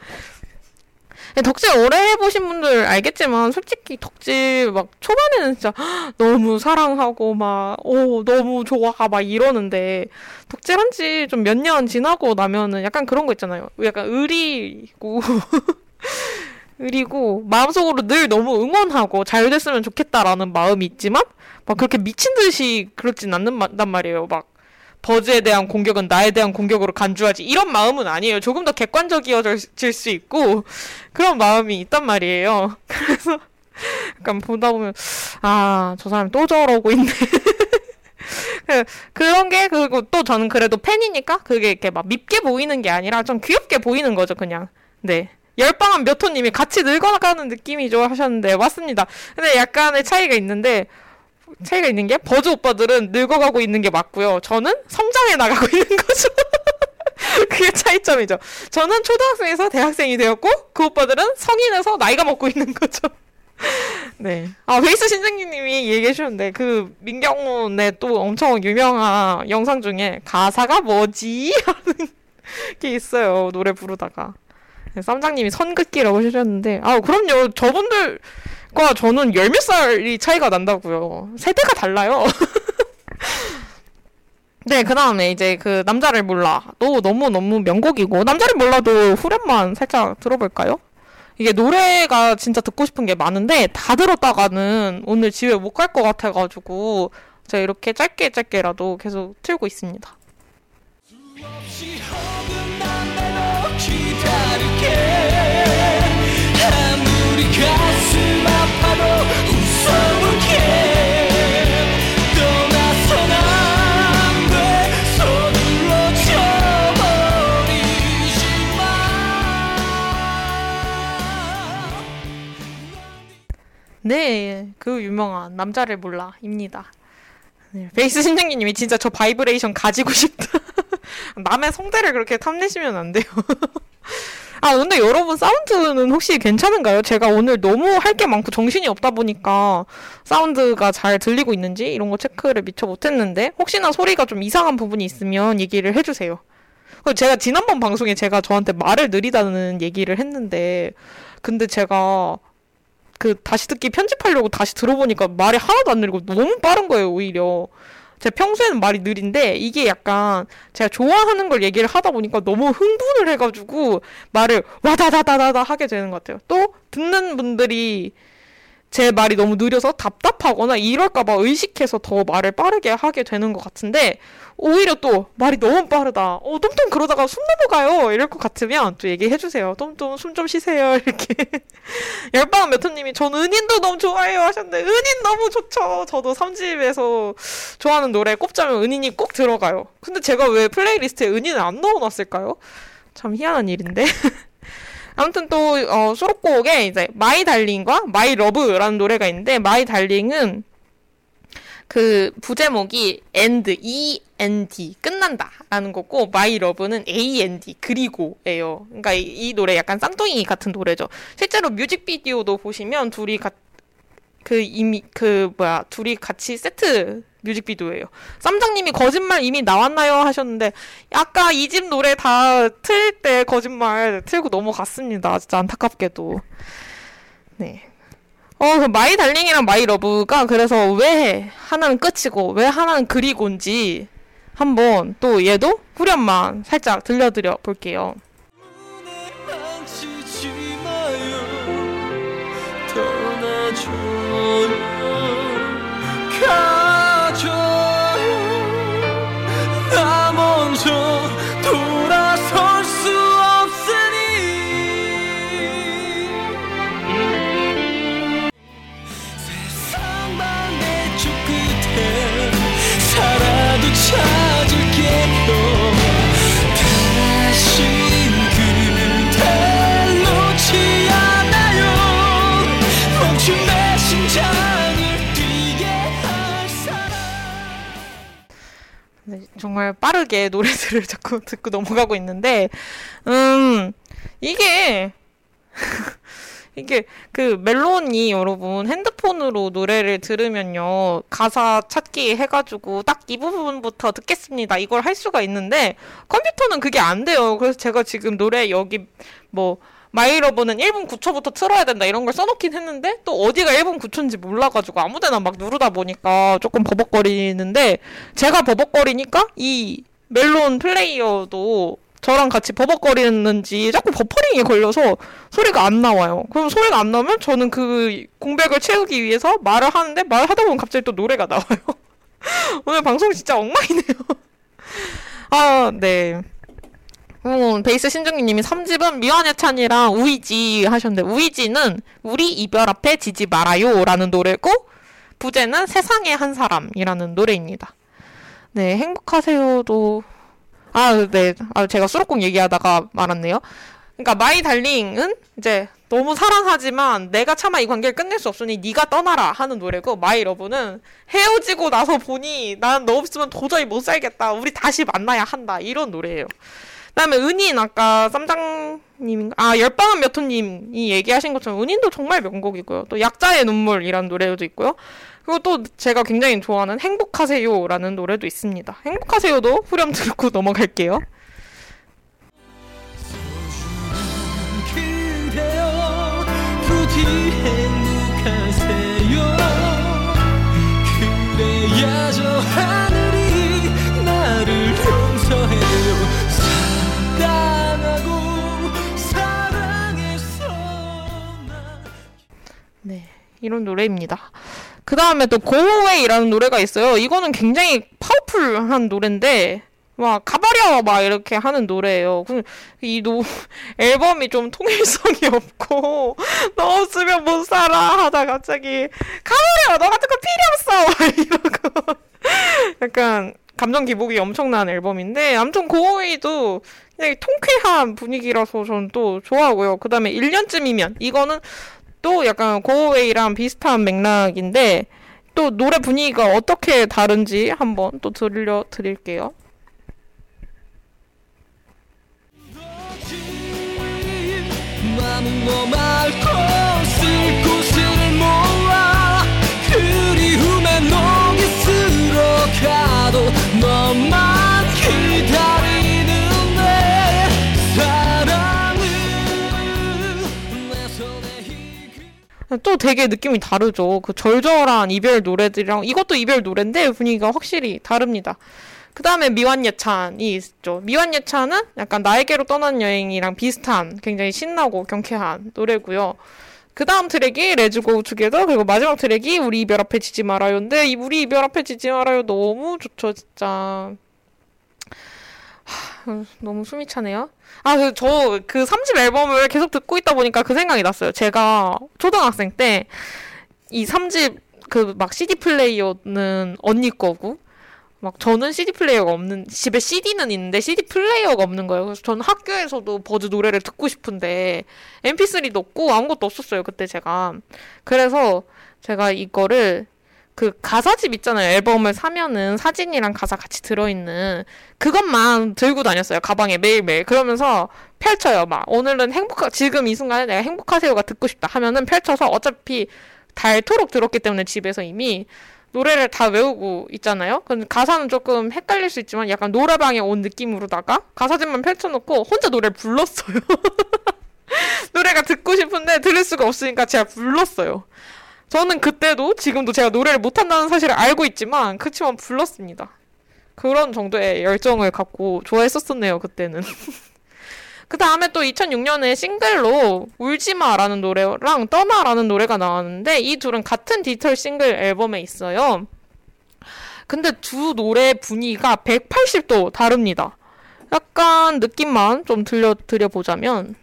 네, 덕질 오래 해보신 분들 알겠지만 솔직히 덕질 막 초반에는 진짜 [gasps] 너무 사랑하고 막 오 너무 좋아 막 이러는데 덕질한 지 좀 몇 년 지나고 나면은 약간 그런 거 있잖아요. 약간 의리고 [laughs] 의리고 마음속으로 늘 너무 응원하고 잘 됐으면 좋겠다라는 마음이 있지만 막 그렇게 미친 듯이 그렇진 않는단 말이에요. 막 버즈에 대한 공격은 나에 대한 공격으로 간주하지 이런 마음은 아니에요. 조금 더 객관적이어질 수 있고 그런 마음이 있단 말이에요. [laughs] 그래서 약간 보다 보면 아 저 사람 또 저러고 있네. [laughs] 그, 그런 게 그리고 또 저는 그래도 팬이니까 그게 이렇게 막 밉게 보이는 게 아니라 좀 귀엽게 보이는 거죠 그냥. 네. 열방한 몇 호님이 같이 늙어나가는 느낌이죠 하셨는데 맞습니다. 근데 약간의 차이가 있는데 차이가 있는 게 버즈 오빠들은 늙어가고 있는 게 맞고요. 저는 성장해 나가고 [laughs] 있는 거죠. 그게 차이점이죠. 저는 초등학생에서 대학생이 되었고 그 오빠들은 성인에서 나이가 먹고 있는 거죠. [laughs] 네. 아, 베이스 신정기님이 얘기해 주셨는데, 그, 민경훈의 또 엄청 유명한 영상 중에 가사가 뭐지? [laughs] 하는 게 있어요. 노래 부르다가. 네, 쌈장님이 선긋기라고 하셨는데, 아, 그럼요. 저분들, 과 저는 열 몇 살이 차이가 난다고요. 세대가 달라요. [laughs] 네, 그 다음에 이제 그 남자를 몰라. 또 너무너무 명곡이고, 남자를 몰라도 후렴만 살짝 들어볼까요? 이게 노래가 진짜 듣고 싶은 게 많은데, 다 들었다가는 오늘 집에 못 갈 것 같아가지고, 제가 이렇게 짧게 짧게라도 계속 틀고 있습니다. 네, 그 유명한 남자를 몰라입니다. 네, 베이스 신장기님이 진짜 저 바이브레이션 가지고 싶다. [laughs] 남의 성대를 그렇게 탐내시면 안 돼요. [laughs] 아, 근데 여러분 사운드는 혹시 괜찮은가요? 제가 오늘 너무 할 게 많고 정신이 없다 보니까 사운드가 잘 들리고 있는지 이런 거 체크를 미처 못했는데 혹시나 소리가 좀 이상한 부분이 있으면 얘기를 해주세요. 제가 지난번 방송에 제가 저한테 말을 느리다는 얘기를 했는데 근데 제가 그 다시 듣기 편집하려고 다시 들어보니까 말이 하나도 안 느리고 너무 빠른 거예요, 오히려. 제가 평소에는 말이 느린데 이게 약간 제가 좋아하는 걸 얘기를 하다 보니까 너무 흥분을 해가지고 말을 와다다다다다 하게 되는 것 같아요. 또 듣는 분들이 제 말이 너무 느려서 답답하거나 이럴까봐 의식해서 더 말을 빠르게 하게 되는 것 같은데 오히려 또 말이 너무 빠르다. 어, 똠똠 그러다가 숨 넘어가요. 이럴 것 같으면 또 얘기해 주세요. 똠똠 숨좀 쉬세요. [laughs] 이렇게. 열방은 메토님이 전 은인도 너무 좋아해요 하셨는데 은인 너무 좋죠. 저도 3집에서 좋아하는 노래 꼽자면 은인이 꼭 들어가요. 근데 제가 왜 playlist에 은인을 안 넣어놨을까요? 참 희한한 일인데. [laughs] 아무튼 또 어, 수록곡에 이제 My Darling과 My Love라는 노래가 있는데 My Darling은 그 부제목이 end e n d 끝난다라는 거고 My Love는 a n d 그리고예요. 그러니까 이, 이, 노래 약간 쌍둥이 같은 노래죠. 실제로 뮤직비디오도 보시면 둘이 가, 그 이미 그 뭐야 둘이 같이 세트 뮤직비디오예요. 쌈장님이 거짓말 이미 나왔나요 하셨는데 아까 이 집 노래 다 틀 때 거짓말 틀고 넘어갔습니다. 진짜 안타깝게도. 네. 어, 그 My Darling이랑 My Love가 그래서 왜 하나는 끝이고 왜 하나는 그리고인지 한번 또 얘도 후렴만 살짝 들려드려 볼게요. 정말 빠르게 노래들을 [laughs] 자꾸 듣고 넘어가고 있는데, 음, 이게, 이게 그 멜론이 여러분 핸드폰으로 노래를 들으면요. 가사 찾기 해가지고 딱 이 부분부터 듣겠습니다. 이걸 할 수가 있는데 컴퓨터는 그게 안 돼요. 그래서 제가 지금 노래 여기 뭐 마이러브는 1분 9초부터 틀어야 된다 이런 걸 써놓긴 했는데 또 어디가 1분 9초인지 몰라가지고 아무데나 막 누르다 보니까 조금 버벅거리는데 제가 버벅거리니까 이 멜론 플레이어도 저랑 같이 버벅거리는지 자꾸 버퍼링이 걸려서 소리가 안 나와요. 그럼 소리가 안 나오면 저는 그 공백을 채우기 위해서 말을 하는데 말을 하다 보면 갑자기 또 노래가 나와요. [laughs] 오늘 방송 진짜 엉망이네요. [laughs] 아, 네. 어, 베이스 신중기님이 3집은 미완예찬이랑 우이지 하셨는데 우이지는 우리 이별 앞에 지지 말아요 라는 노래고 부제는 세상의 한 사람이라는 노래입니다. 네, 행복하세요도 아, 네. 아, 제가 수록곡 얘기하다가 말았네요. 그러니까 My Darling은 이제 너무 사랑하지만 내가 차마 이 관계를 끝낼 수 없으니 네가 떠나라 하는 노래고 My Love는 헤어지고 나서 보니 난 너 없으면 도저히 못 살겠다. 우리 다시 만나야 한다. 이런 노래예요. 그다음에 은인 아까 쌈장님인가 아 열방은 메토님이 얘기하신 것처럼 은인도 정말 명곡이고요. 또 약자의 눈물이라는 노래도 있고요. 그리고 또 제가 굉장히 좋아하는 행복하세요라는 노래도 있습니다. 행복하세요도 후렴 듣고 [laughs] 넘어갈게요. 네, 이런 노래입니다. 그 다음에 또 Go Away라는 노래가 있어요. 이거는 굉장히 파워풀한 노래인데 막 가버려 막 이렇게 하는 노래예요. 이 노, [laughs] 앨범이 좀 통일성이 [laughs] 없고 너 없으면 못 살아 하다 갑자기 가버려 너 같은 거 필요 없어 [laughs] 이러고 약간 감정 기복이 엄청난 앨범인데 아무튼 Go Away도 그냥 통쾌한 분위기라서 저는 또 좋아하고요. 그 다음에 1년쯤이면 이거는 또 약간 고웨이랑 비슷한 맥락인데 또 노래 분위기가 어떻게 다른지 한번 또 들려 드릴게요. 그리움에 녹이 쓸어가도 너만 또 되게 느낌이 다르죠. 그 절절한 이별 노래들이랑 이것도 이별 노래인데 분위기가 확실히 다릅니다. 그 다음에 미완예찬이 있죠. 미완예찬은 약간 나에게로 떠난 여행이랑 비슷한 굉장히 신나고 경쾌한 노래고요. 그 다음 트랙이 Let's Go Together 그리고 마지막 트랙이 우리 이별 앞에 지지 말아요인데 이 우리 이별 앞에 지지 말아요 너무 좋죠 진짜 하, [laughs] 너무 숨이 차네요. 아, 그, 저, 그 3집 앨범을 계속 듣고 있다 보니까 그 생각이 났어요. 제가 초등학생 때, 이 3집, 그, 막 CD 플레이어는 언니 거고, 막 저는 CD 플레이어가 없는 집에 CD는 있는데 CD 플레이어가 없는 거예요. 그래서 저는 학교에서도 버즈 노래를 듣고 싶은데 MP3도 없고 아무것도 없었어요. 그때 제가. 그래서 제가 이거를 그 가사집 있잖아요. 앨범을 사면은 사진이랑 가사 같이 들어있는 그것만 들고 다녔어요. 가방에 매일매일. 그러면서 펼쳐요. 막 오늘은 행복하 지금 이 순간에 내가 행복하세요가 듣고 싶다 하면은 펼쳐서 어차피 닳도록 들었기 때문에 집에서 이미 노래를 다 외우고 있잖아요. 근데 가사는 조금 헷갈릴 수 있지만 약간 노래방에 온 느낌으로다가 가사집만 펼쳐놓고 혼자 노래를 불렀어요. [laughs] 노래가 듣고 싶은데 들을 수가 없으니까 제가 불렀어요. 저는 그때도 지금도 제가 노래를 못한다는 사실을 알고 있지만 그치만 불렀습니다. 그런 정도의 열정을 갖고 좋아했었었네요, 그때는. [laughs] 그 다음에 또 2006년에 싱글로 울지마라는 노래랑 떠나라는 노래가 나왔는데 이 둘은 같은 디지털 싱글 앨범에 있어요. 근데 두 노래 분위기가 180도 다릅니다. 약간 느낌만 좀 들려 드려 보자면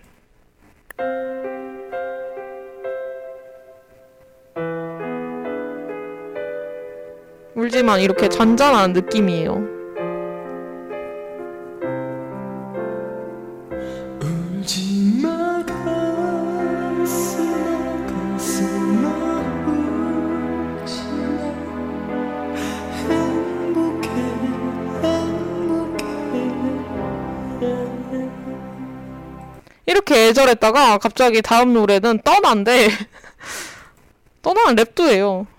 울지만 이렇게 잔잔한 느낌이에요. 이렇게 애절했다가 갑자기 다음 노래는 떠난데 [laughs] 떠나는 랩도예요.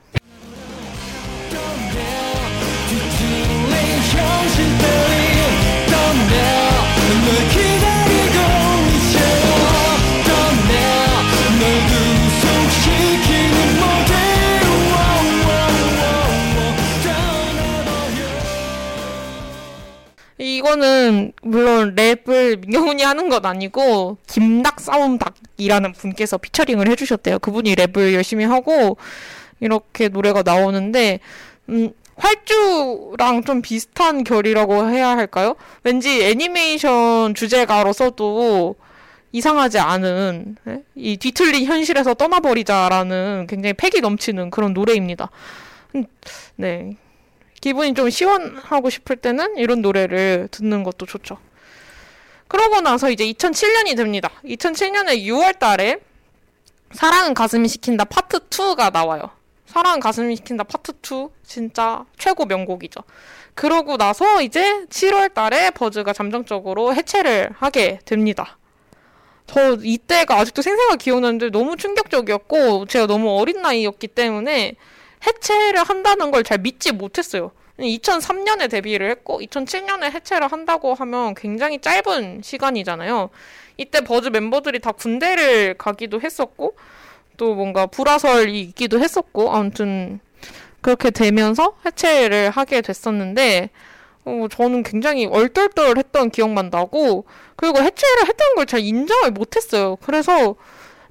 이거는 물론 랩을 민경훈이 하는 건 아니고 김닭 싸움닭이라는 분께서 피처링을 해주셨대요. 그분이 랩을 열심히 하고 이렇게 노래가 나오는데 음, 활주랑 좀 비슷한 결이라고 해야 할까요? 왠지 애니메이션 주제가로서도 이상하지 않은 네? 이 뒤틀린 현실에서 떠나버리자라는 굉장히 패기 넘치는 그런 노래입니다. 음, 네. 기분이 좀 시원하고 싶을 때는 이런 노래를 듣는 것도 좋죠. 그러고 나서 이제 2007년이 됩니다. 2007년에 6월 달에 사랑은 가슴이 시킨다 파트 2가 나와요. 사랑은 가슴이 시킨다 파트 2 진짜 최고 명곡이죠. 그러고 나서 이제 7월 달에 버즈가 잠정적으로 해체를 하게 됩니다. 저 이때가 아직도 생생하게 기억나는데 너무 충격적이었고 제가 너무 어린 나이였기 때문에 해체를 한다는 걸 잘 믿지 못했어요. 2003년에 데뷔를 했고 2007년에 해체를 한다고 하면 굉장히 짧은 시간이잖아요. 이때 버즈 멤버들이 다 군대를 가기도 했었고 또 뭔가 불화설이 있기도 했었고 아무튼 그렇게 되면서 해체를 하게 됐었는데 어, 저는 굉장히 얼떨떨했던 기억만 나고 그리고 해체를 했다는 걸잘 인정을 못했어요. 그래서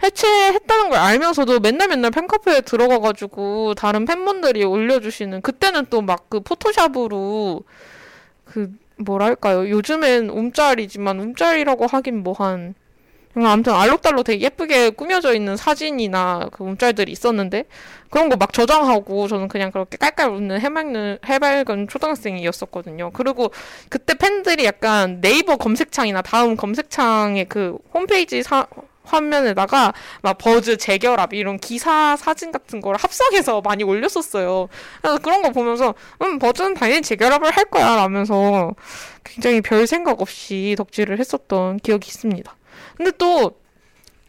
해체했다는 걸 알면서도 맨날 맨날 팬카페에 들어가가지고 다른 팬분들이 올려주시는 그때는 또 막 그 포토샵으로 그 뭐랄까요 요즘엔 움짤이지만 움짤이라고 하긴 뭐한 아무튼 알록달록 되게 예쁘게 꾸며져 있는 사진이나 그 움짤들이 있었는데 그런 거 막 저장하고 저는 그냥 그렇게 깔깔 웃는 해맑는 해맑은 초등학생이었었거든요. 그리고 그때 팬들이 약간 네이버 검색창이나 다음 검색창에 그 홈페이지 사, 화면에다가 막 버즈 재결합 이런 기사 사진 같은 걸 합성해서 많이 올렸었어요. 그래서 그런 거 보면서 음 버즈는 당연히 재결합을 할 거야 라면서 굉장히 별 생각 없이 덕질을 했었던 기억이 있습니다. 근데 또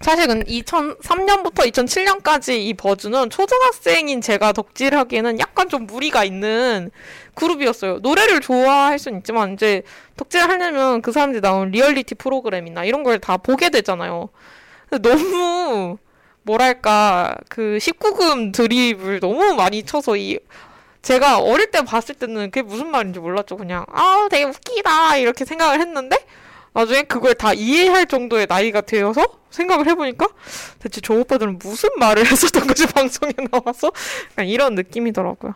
사실은 2003년부터 2007년까지 이 버즈는 초등학생인 제가 덕질하기에는 약간 좀 무리가 있는 그룹이었어요. 노래를 좋아할 수는 있지만 이제 덕질하려면 그 사람들이 나온 리얼리티 프로그램이나 이런 걸 다 보게 되잖아요. 너무 뭐랄까 그 19금 드립을 너무 많이 쳐서 이 제가 어릴 때 봤을 때는 그게 무슨 말인지 몰랐죠. 그냥 아 되게 웃기다 이렇게 생각을 했는데 나중에 그걸 다 이해할 정도의 나이가 되어서 생각을 해보니까 대체 저 오빠들은 무슨 말을 [laughs] 했었던 거지 방송에 나와서 이런 느낌이더라고요.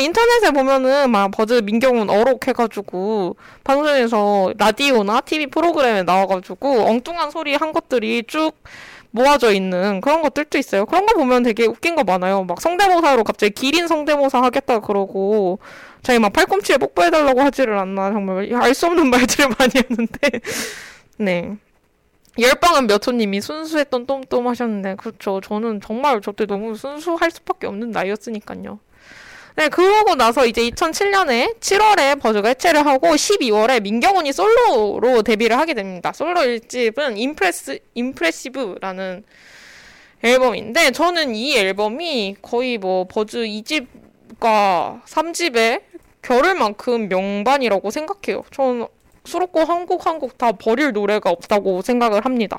인터넷에 보면은 막 버즈 민경훈 어록해가지고 방송에서 라디오나 TV 프로그램에 나와가지고 엉뚱한 소리 한 것들이 쭉 모아져 있는 그런 것들도 있어요. 그런 거 보면 되게 웃긴 거 많아요. 막 성대모사로 갑자기 기린 성대모사 하겠다 그러고 자기 막 팔꿈치에 뽀뽀해달라고 하지를 않나 정말 알 수 없는 [laughs] 말들을 많이 했는데 네. 열방은 몇초님이 순수했던 똠똠 하셨는데 그렇죠. 저는 정말 저때 너무 순수할 수밖에 없는 나이였으니까요. 네, 그러고 나서 이제 2007년에 7월에 버즈가 해체를 하고 12월에 민경훈이 솔로로 데뷔를 하게 됩니다. 솔로 1집은 임프레스, 임프레시브라는 앨범인데 저는 이 앨범이 거의 뭐 버즈 2집과 3집의 겨를만큼 명반이라고 생각해요. 저는 수록곡 한 곡 한 곡 다 버릴 노래가 없다고 생각을 합니다.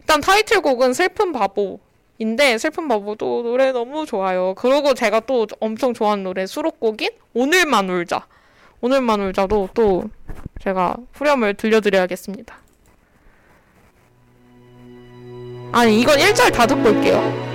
일단 타이틀곡은 슬픈 바보 인데 슬픈 바보도 노래 너무 좋아요. 그리고 제가 또 엄청 좋아하는 노래 수록곡인 오늘만 울자. 오늘만 울자도 또 제가 후렴을 들려드려야겠습니다. 아니 이건 1절 다 듣고 올게요.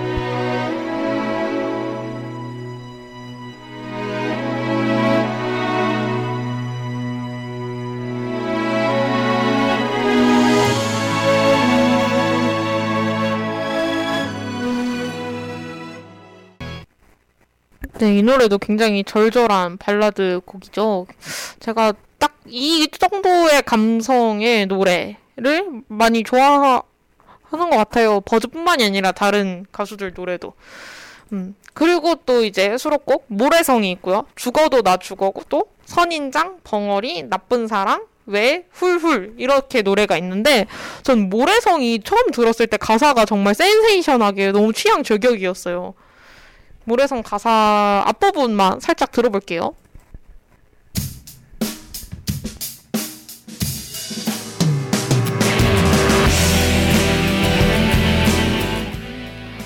네, 이 노래도 굉장히 절절한 발라드 곡이죠. 제가 딱 이 정도의 감성의 노래를 많이 좋아하는 것 같아요. 버즈뿐만이 아니라 다른 가수들 노래도. 음, 그리고 또 이제 수록곡 모래성이 있고요. 죽어도 나 죽어고 또 선인장, 벙어리, 나쁜 사랑, 왜 훌훌 이렇게 노래가 있는데 전 모래성이 처음 들었을 때 가사가 정말 센세이션하게 너무 취향 저격이었어요. 모래성 가사 앞부분만 살짝 들어볼게요.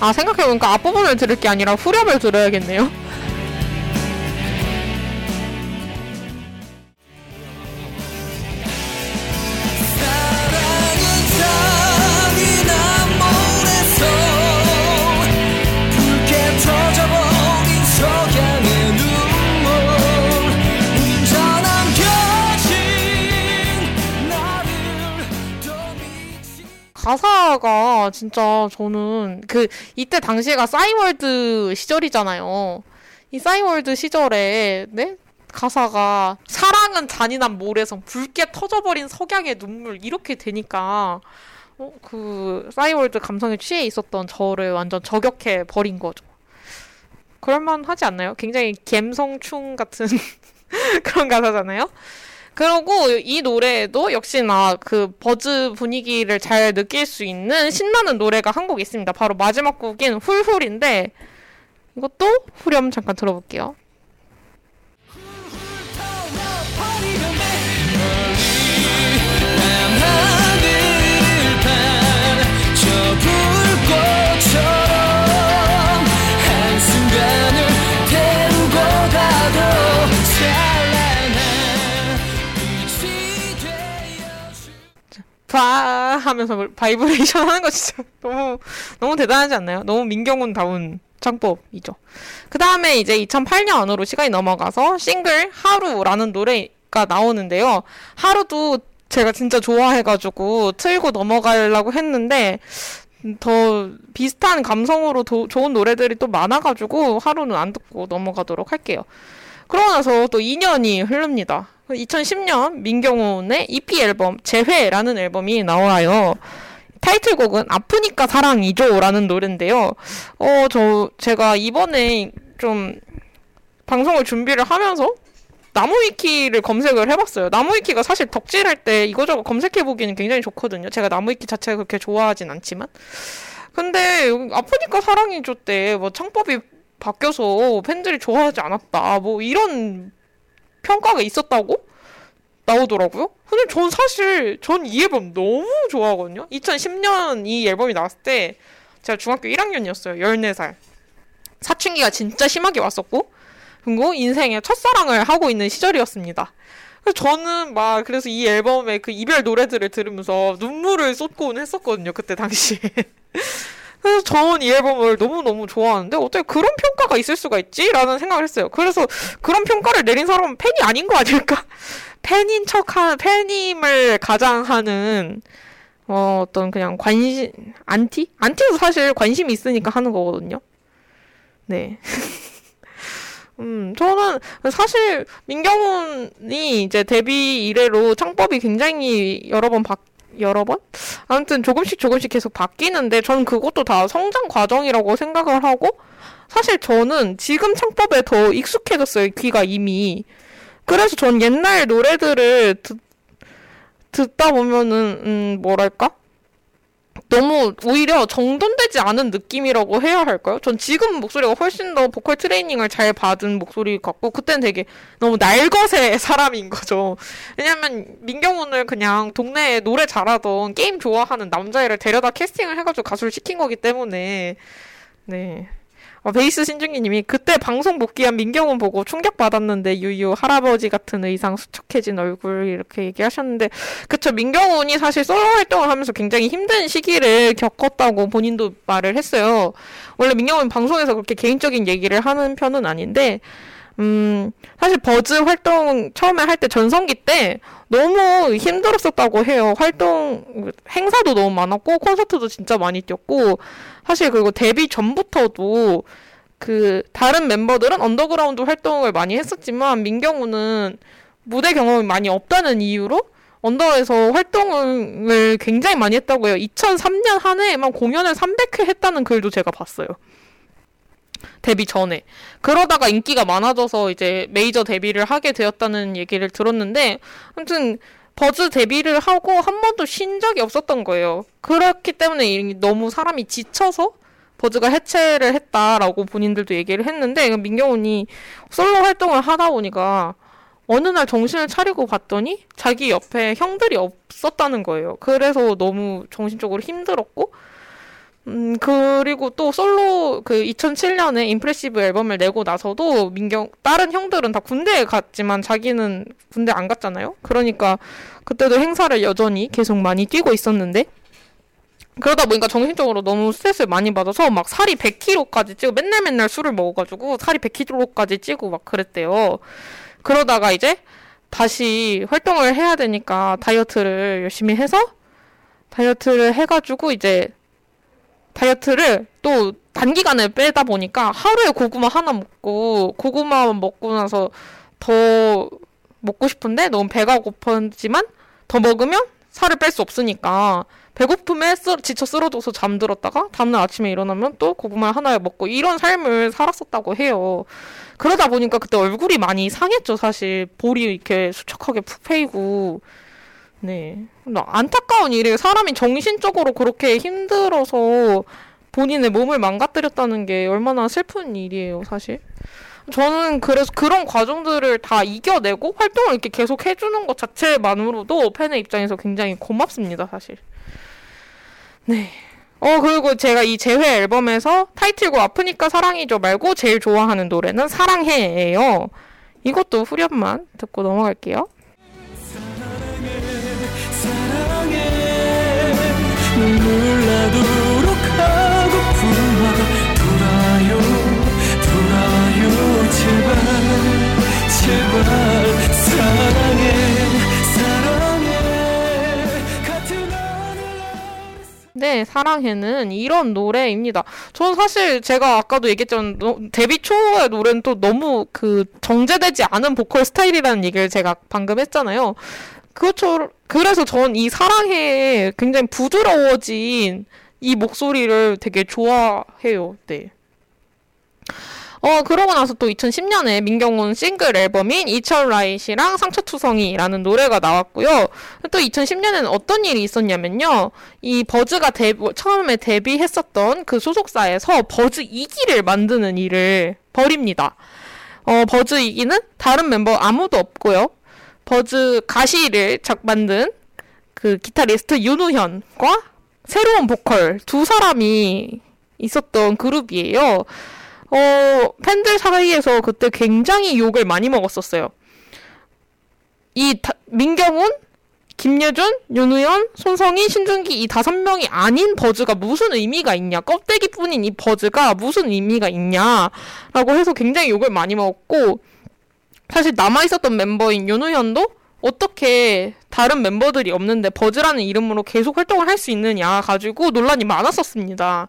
아, 생각해보니까 앞부분을 들을 게 아니라 후렴을 들어야겠네요. 가사가 진짜 저는 그 이때 당시가 싸이월드 시절이잖아요. 이 싸이월드 시절에 네? 가사가 사랑은 잔인한 모래성 붉게 터져버린 석양의 눈물 이렇게 되니까 어, 그 싸이월드 감성에 취해 있었던 저를 완전 저격해 버린 거죠. 그럴만 하지 않나요? 굉장히 갬성충 같은 [laughs] 그런 가사잖아요. 그리고 이 노래에도 역시나 그 버즈 분위기를 잘 느낄 수 있는 신나는 노래가 한 곡 있습니다. 바로 마지막 곡인 훌훌인데 이것도 후렴 잠깐 들어볼게요. 바 하면서 바이브레이션 하는 거 진짜 [laughs] 너무 너무 대단하지 않나요? 너무 민경훈다운 창법이죠. 그 다음에 이제 2008년으로 시간이 넘어가서 싱글 하루라는 노래가 나오는데요. 하루도 제가 진짜 좋아해가지고 틀고 넘어가려고 했는데 더 비슷한 감성으로 도, 좋은 노래들이 또 많아가지고 하루는 안 듣고 넘어가도록 할게요. 그러고 나서 또 2년이 흐릅니다. 2010년 민경훈의 EP 앨범 재회라는 앨범이 나와요. 타이틀곡은 아프니까 사랑이죠 라는 노래인데요. 어, 저, 제가 이번에 좀 방송을 준비를 하면서 나무위키를 검색을 해봤어요. 나무위키가 사실 덕질할 때 이거저거 검색해보기는 굉장히 좋거든요. 제가 나무위키 자체가 그렇게 좋아하진 않지만. 근데 아프니까 사랑이죠 때 뭐 창법이 바뀌어서 팬들이 좋아하지 않았다. 뭐 이런 평가가 있었다고 나오더라고요. 근데 전 사실 전 이 앨범 너무 좋아하거든요. 2010년 이 앨범이 나왔을 때 제가 중학교 1학년이었어요. 14살. 사춘기가 진짜 심하게 왔었고 그리고 인생의 첫사랑을 하고 있는 시절이었습니다. 그래서 저는 막 그래서 이 앨범의 그 이별 노래들을 들으면서 눈물을 쏟곤 했었거든요. 그때 당시에. [laughs] 그래서 저는 이 앨범을 너무너무 좋아하는데 어떻게 그런 평가가 있을 수가 있지? 라는 생각을 했어요. 그래서 그런 평가를 내린 사람은 팬이 아닌 거 아닐까? [laughs] 팬인 척한 팬임을 가장하는 어, 어떤 그냥 관심 안티? 안티도 사실 관심이 있으니까 하는 거거든요. 네. [laughs] 음, 저는 사실 민경훈이 이제 데뷔 이래로 창법이 굉장히 여러 번 바, 여러 번? 아무튼 조금씩 조금씩 계속 바뀌는데 전 그것도 다 성장 과정이라고 생각을 하고 사실 저는 지금 창법에 더 익숙해졌어요. 귀가 이미. 그래서 전 옛날 노래들을 듣, 듣다 보면은 음 뭐랄까? 너무 오히려 정돈되지 않은 느낌이라고 해야 할까요? 전 지금 목소리가 훨씬 더 보컬 트레이닝을 잘 받은 목소리 같고 그때는 되게 너무 날것의 [laughs] 사람인 거죠. 왜냐면 민경훈을 그냥 동네에 노래 잘하던 게임 좋아하는 남자애를 데려다 캐스팅을 해가지고 가수를 시킨 거기 때문에 네. 어, 베이스 신중기님이 그때 방송 복귀한 민경훈 보고 충격받았는데 유유 할아버지 같은 의상 수척해진 얼굴 이렇게 얘기하셨는데 그쵸 민경훈이 사실 솔로 활동을 하면서 굉장히 힘든 시기를 겪었다고 본인도 말을 했어요. 원래 민경훈 방송에서 그렇게 개인적인 얘기를 하는 편은 아닌데 음, 사실 버즈 활동 처음에 할 때 전성기 때 너무 힘들었었다고 해요. 활동, 행사도 너무 많았고, 콘서트도 진짜 많이 뛰었고, 사실 그리고 데뷔 전부터도 그 다른 멤버들은 언더그라운드 활동을 많이 했었지만, 민경훈은 무대 경험이 많이 없다는 이유로 언더에서 활동을 굉장히 많이 했다고 해요. 2003년 한 해에만 공연을 300회 했다는 글도 제가 봤어요. 데뷔 전에. 그러다가 인기가 많아져서 이제 메이저 데뷔를 하게 되었다는 얘기를 들었는데, 아무튼, 버즈 데뷔를 하고 한 번도 쉰 적이 없었던 거예요. 그렇기 때문에 너무 사람이 지쳐서 버즈가 해체를 했다라고 본인들도 얘기를 했는데, 민경훈이 솔로 활동을 하다 보니까 어느 날 정신을 차리고 봤더니 자기 옆에 형들이 없었다는 거예요. 그래서 너무 정신적으로 힘들었고, 음, 그리고 또 솔로 그 2007년에 임프레시브 앨범을 내고 나서도 민경, 다른 형들은 다 군대에 갔지만 자기는 군대 안 갔잖아요? 그러니까 그때도 행사를 여전히 계속 많이 뛰고 있었는데, 그러다 보니까 정신적으로 너무 스트레스를 많이 받아서 막 살이 100kg까지 찌고 맨날 맨날 술을 먹어가지고 살이 100kg까지 찌고 막 그랬대요. 그러다가 이제 다시 활동을 해야 되니까 다이어트를 열심히 해서 다이어트를 해가지고 이제 다이어트를 또 단기간에 빼다 보니까 하루에 고구마 하나 먹고 고구마 먹고 나서 더 먹고 싶은데 너무 배가 고팠지만 더 먹으면 살을 뺄 수 없으니까 배고픔에 쓰, 지쳐 쓰러져서 잠들었다가 다음날 아침에 일어나면 또 고구마 하나에 먹고 이런 삶을 살았었다고 해요. 그러다 보니까 그때 얼굴이 많이 상했죠, 사실. 볼이 이렇게 수척하게 푹 패이고. 네. 안타까운 일이에요. 사람이 정신적으로 그렇게 힘들어서 본인의 몸을 망가뜨렸다는 게 얼마나 슬픈 일이에요, 사실. 저는 그래서 그런 과정들을 다 이겨내고 활동을 이렇게 계속 해주는 것 자체만으로도 팬의 입장에서 굉장히 고맙습니다, 사실. 네. 어, 그리고 제가 이 재회 앨범에서 타이틀곡 아프니까 사랑이죠 말고 제일 좋아하는 노래는 사랑해예요. 이것도 후렴만 듣고 넘어갈게요. 네, 사랑해는 이런 노래입니다. 저는 사실 제가 아까도 얘기했지만 데뷔 초의 노래는 또 너무 그 정제되지 않은 보컬 스타일이라는 얘기를 제가 방금 했잖아요. 그렇죠. 그래서 전 이 사랑해 굉장히 부드러워진 이 목소리를 되게 좋아해요. 네. 어, 그러고 나서 또 2010년에 민경훈 싱글 앨범인 이철라이시랑 상처투성이라는 노래가 나왔고요. 또 2010년에는 어떤 일이 있었냐면요. 이 버즈가 데뷔, 처음에 데뷔했었던 그 소속사에서 버즈 2기를 만드는 일을 벌입니다. 어, 버즈 2기는 다른 멤버 아무도 없고요. 버즈 가시를 작 만든 그 기타리스트 윤우현과 새로운 보컬 두 사람이 있었던 그룹이에요. 어, 팬들 사이에서 그때 굉장히 욕을 많이 먹었었어요. 이 다, 민경훈, 김예준, 윤우연, 손성희, 신준기 이 다섯 명이 아닌 버즈가 무슨 의미가 있냐? 껍데기뿐인 이 버즈가 무슨 의미가 있냐라고 해서 굉장히 욕을 많이 먹었고 사실 남아 있었던 멤버인 윤우현도 어떻게 다른 멤버들이 없는데 버즈라는 이름으로 계속 활동을 할 수 있느냐 가지고 논란이 많았었습니다.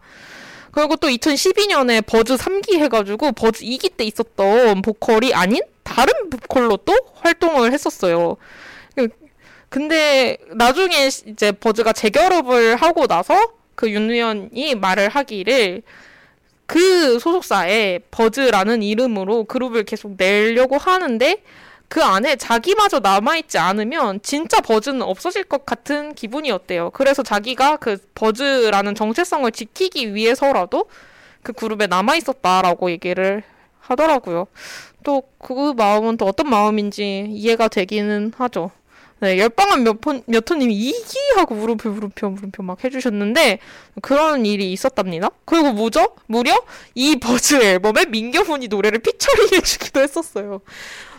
그리고 또 2012년에 버즈 3기 해가지고 버즈 2기 때 있었던 보컬이 아닌 다른 보컬로 또 활동을 했었어요. 근데 나중에 이제 버즈가 재결합을 하고 나서 그 윤우연이 말을 하기를 그 소속사에 버즈라는 이름으로 그룹을 계속 내려고 하는데 그 안에 자기마저 남아있지 않으면 진짜 버즈는 없어질 것 같은 기분이었대요. 그래서 자기가 그 버즈라는 정체성을 지키기 위해서라도 그 그룹에 남아있었다라고 얘기를 하더라고요. 또 그 마음은 또 어떤 마음인지 이해가 되기는 하죠. 네, 열방한 몇 폰, 몇 호님이 이기 하고 물음표, 물음표, 물음표 막 해주셨는데, 그런 일이 있었답니다. 그리고 뭐죠? 무려 이 버즈 앨범에 민경훈이 노래를 피처링 해주기도 했었어요.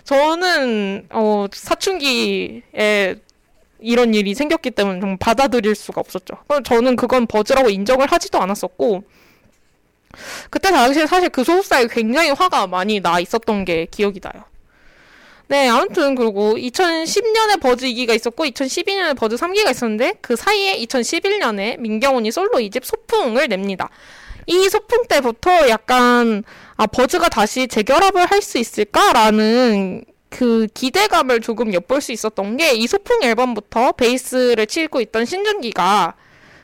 저는, 어, 사춘기에 이런 일이 생겼기 때문에 좀 받아들일 수가 없었죠. 저는 그건 버즈라고 인정을 하지도 않았었고, 그때 당시에 사실 그 소속사에 굉장히 화가 많이 나 있었던 게 기억이 나요. 네, 아무튼 그리고 2010년에 버즈 2기가 있었고 2012년에 버즈 3기가 있었는데 그 사이에 2011년에 민경훈이 솔로 2집 소풍을 냅니다. 이 소풍 때부터 약간 아 버즈가 다시 재결합을 할 수 있을까라는 그 기대감을 조금 엿볼 수 있었던 게 이 소풍 앨범부터 베이스를 치고 있던 신준기가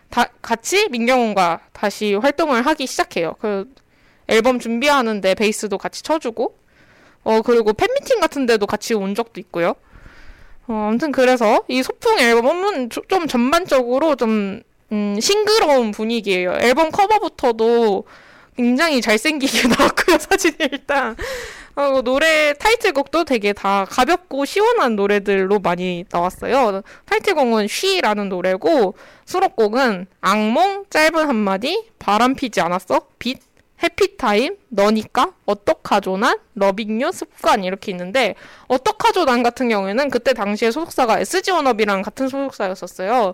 다 같이 민경훈과 다시 활동을 하기 시작해요. 그 앨범 준비하는데 베이스도 같이 쳐주고 어, 그리고 팬미팅 같은 데도 같이 온 적도 있고요. 어, 아무튼 그래서 이 소풍 앨범은 조, 좀 전반적으로 좀, 음, 싱그러운 분위기예요. 앨범 커버부터도 굉장히 잘생기게 [laughs] 나왔고요, 사진이 일단. 어, 노래 타이틀곡도 되게 다 가볍고 시원한 노래들로 많이 나왔어요. 타이틀곡은 쉬라는 노래고 수록곡은 악몽, 짧은 한마디, 바람 피지 않았어, 빛, Happy Time, 너니까, 어떡하죠 난, Loving You, 습관 이렇게 있는데 어떡하죠 난 같은 경우에는 그때 당시에 소속사가 SG워너비랑 같은 소속사였었어요.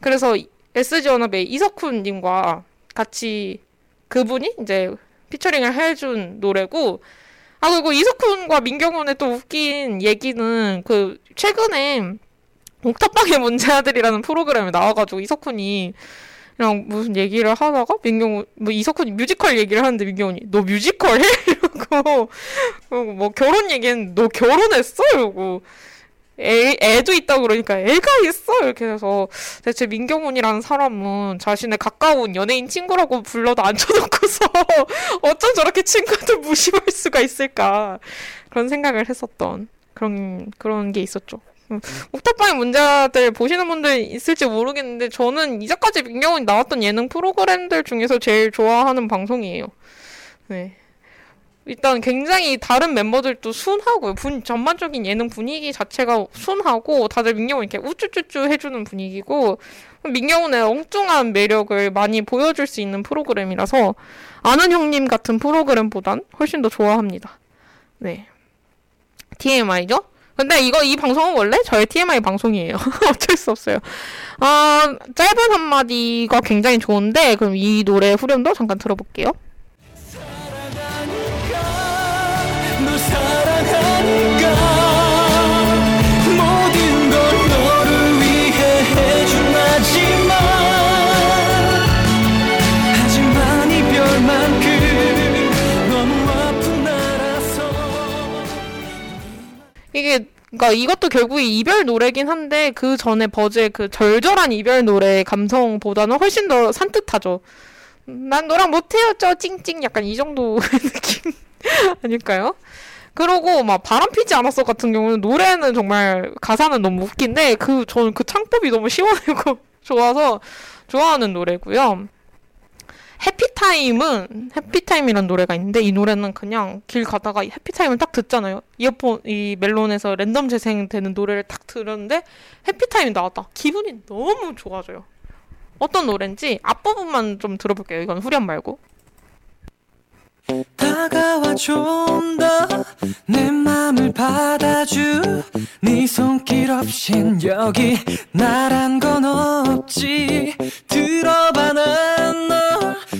그래서 SG워너비의 이석훈님과 같이 그분이 이제 피처링을 해준 노래고 아 그리고 이석훈과 민경훈의 또 웃긴 얘기는 그 최근에 옥탑방의 문제아들이라는 프로그램에 나와가지고 이석훈이 그냥 무슨 얘기를 하다가 민경훈 뭐 이석훈이 뮤지컬 얘기를 하는데 민경훈이 너 뮤지컬 해? [laughs] 이러고 뭐 결혼 얘기는 너 결혼했어? 이러고 애, 애도 있다고 그러니까 애가 있어 이렇게 해서 대체 민경훈이라는 사람은 자신의 가까운 연예인 친구라고 불러도 앉혀놓고서 [laughs] 어쩜 저렇게 친구들 무시할 수가 있을까 그런 생각을 했었던 그런 그런 게 있었죠. 옥탑방의 문제들 보시는 분들 있을지 모르겠는데 저는 이제까지 민경훈이 나왔던 예능 프로그램들 중에서 제일 좋아하는 방송이에요. 네. 일단 굉장히 다른 멤버들도 순하고요. 분, 전반적인 예능 분위기 자체가 순하고 다들 민경훈 이렇게 우쭈쭈쭈 해주는 분위기고 민경훈의 엉뚱한 매력을 많이 보여줄 수 있는 프로그램이라서 아는 형님 같은 프로그램보단 훨씬 더 좋아합니다. 네. TMI죠? 근데 이거 이 방송은 원래 저의 TMI 방송이에요. [laughs] 어쩔 수 없어요. 아, 짧은 한마디가 굉장히 좋은데 그럼 이 노래 후렴도 잠깐 들어볼게요. 이게 그러니까 이것도 결국 이별 노래긴 한데 그 전에 버즈의 그 절절한 이별 노래 감성보다는 훨씬 더 산뜻하죠. 난 너랑 못 헤어져 찡찡 약간 이 정도 [laughs] 느낌 아닐까요? 그러고 막 바람 피지 않았어 같은 경우는 노래는 정말 가사는 너무 웃긴데 그 저는 그 창법이 너무 시원하고 [laughs] 좋아서 좋아하는 노래고요. 해피타임은 해피타임이라는 노래가 있는데 이 노래는 그냥 길 가다가 해피타임을 딱 듣잖아요. 이어폰 이 멜론에서 랜덤 재생되는 노래를 딱 들었는데 해피타임이 나왔다. 기분이 너무 좋아져요. 어떤 노래인지 앞부분만 좀 들어볼게요. 이건 후렴 말고. 다가 나와 좀 더 내 맘을 받아줘 네 손길 없인 여기 나란 건 없지 들어봐 난널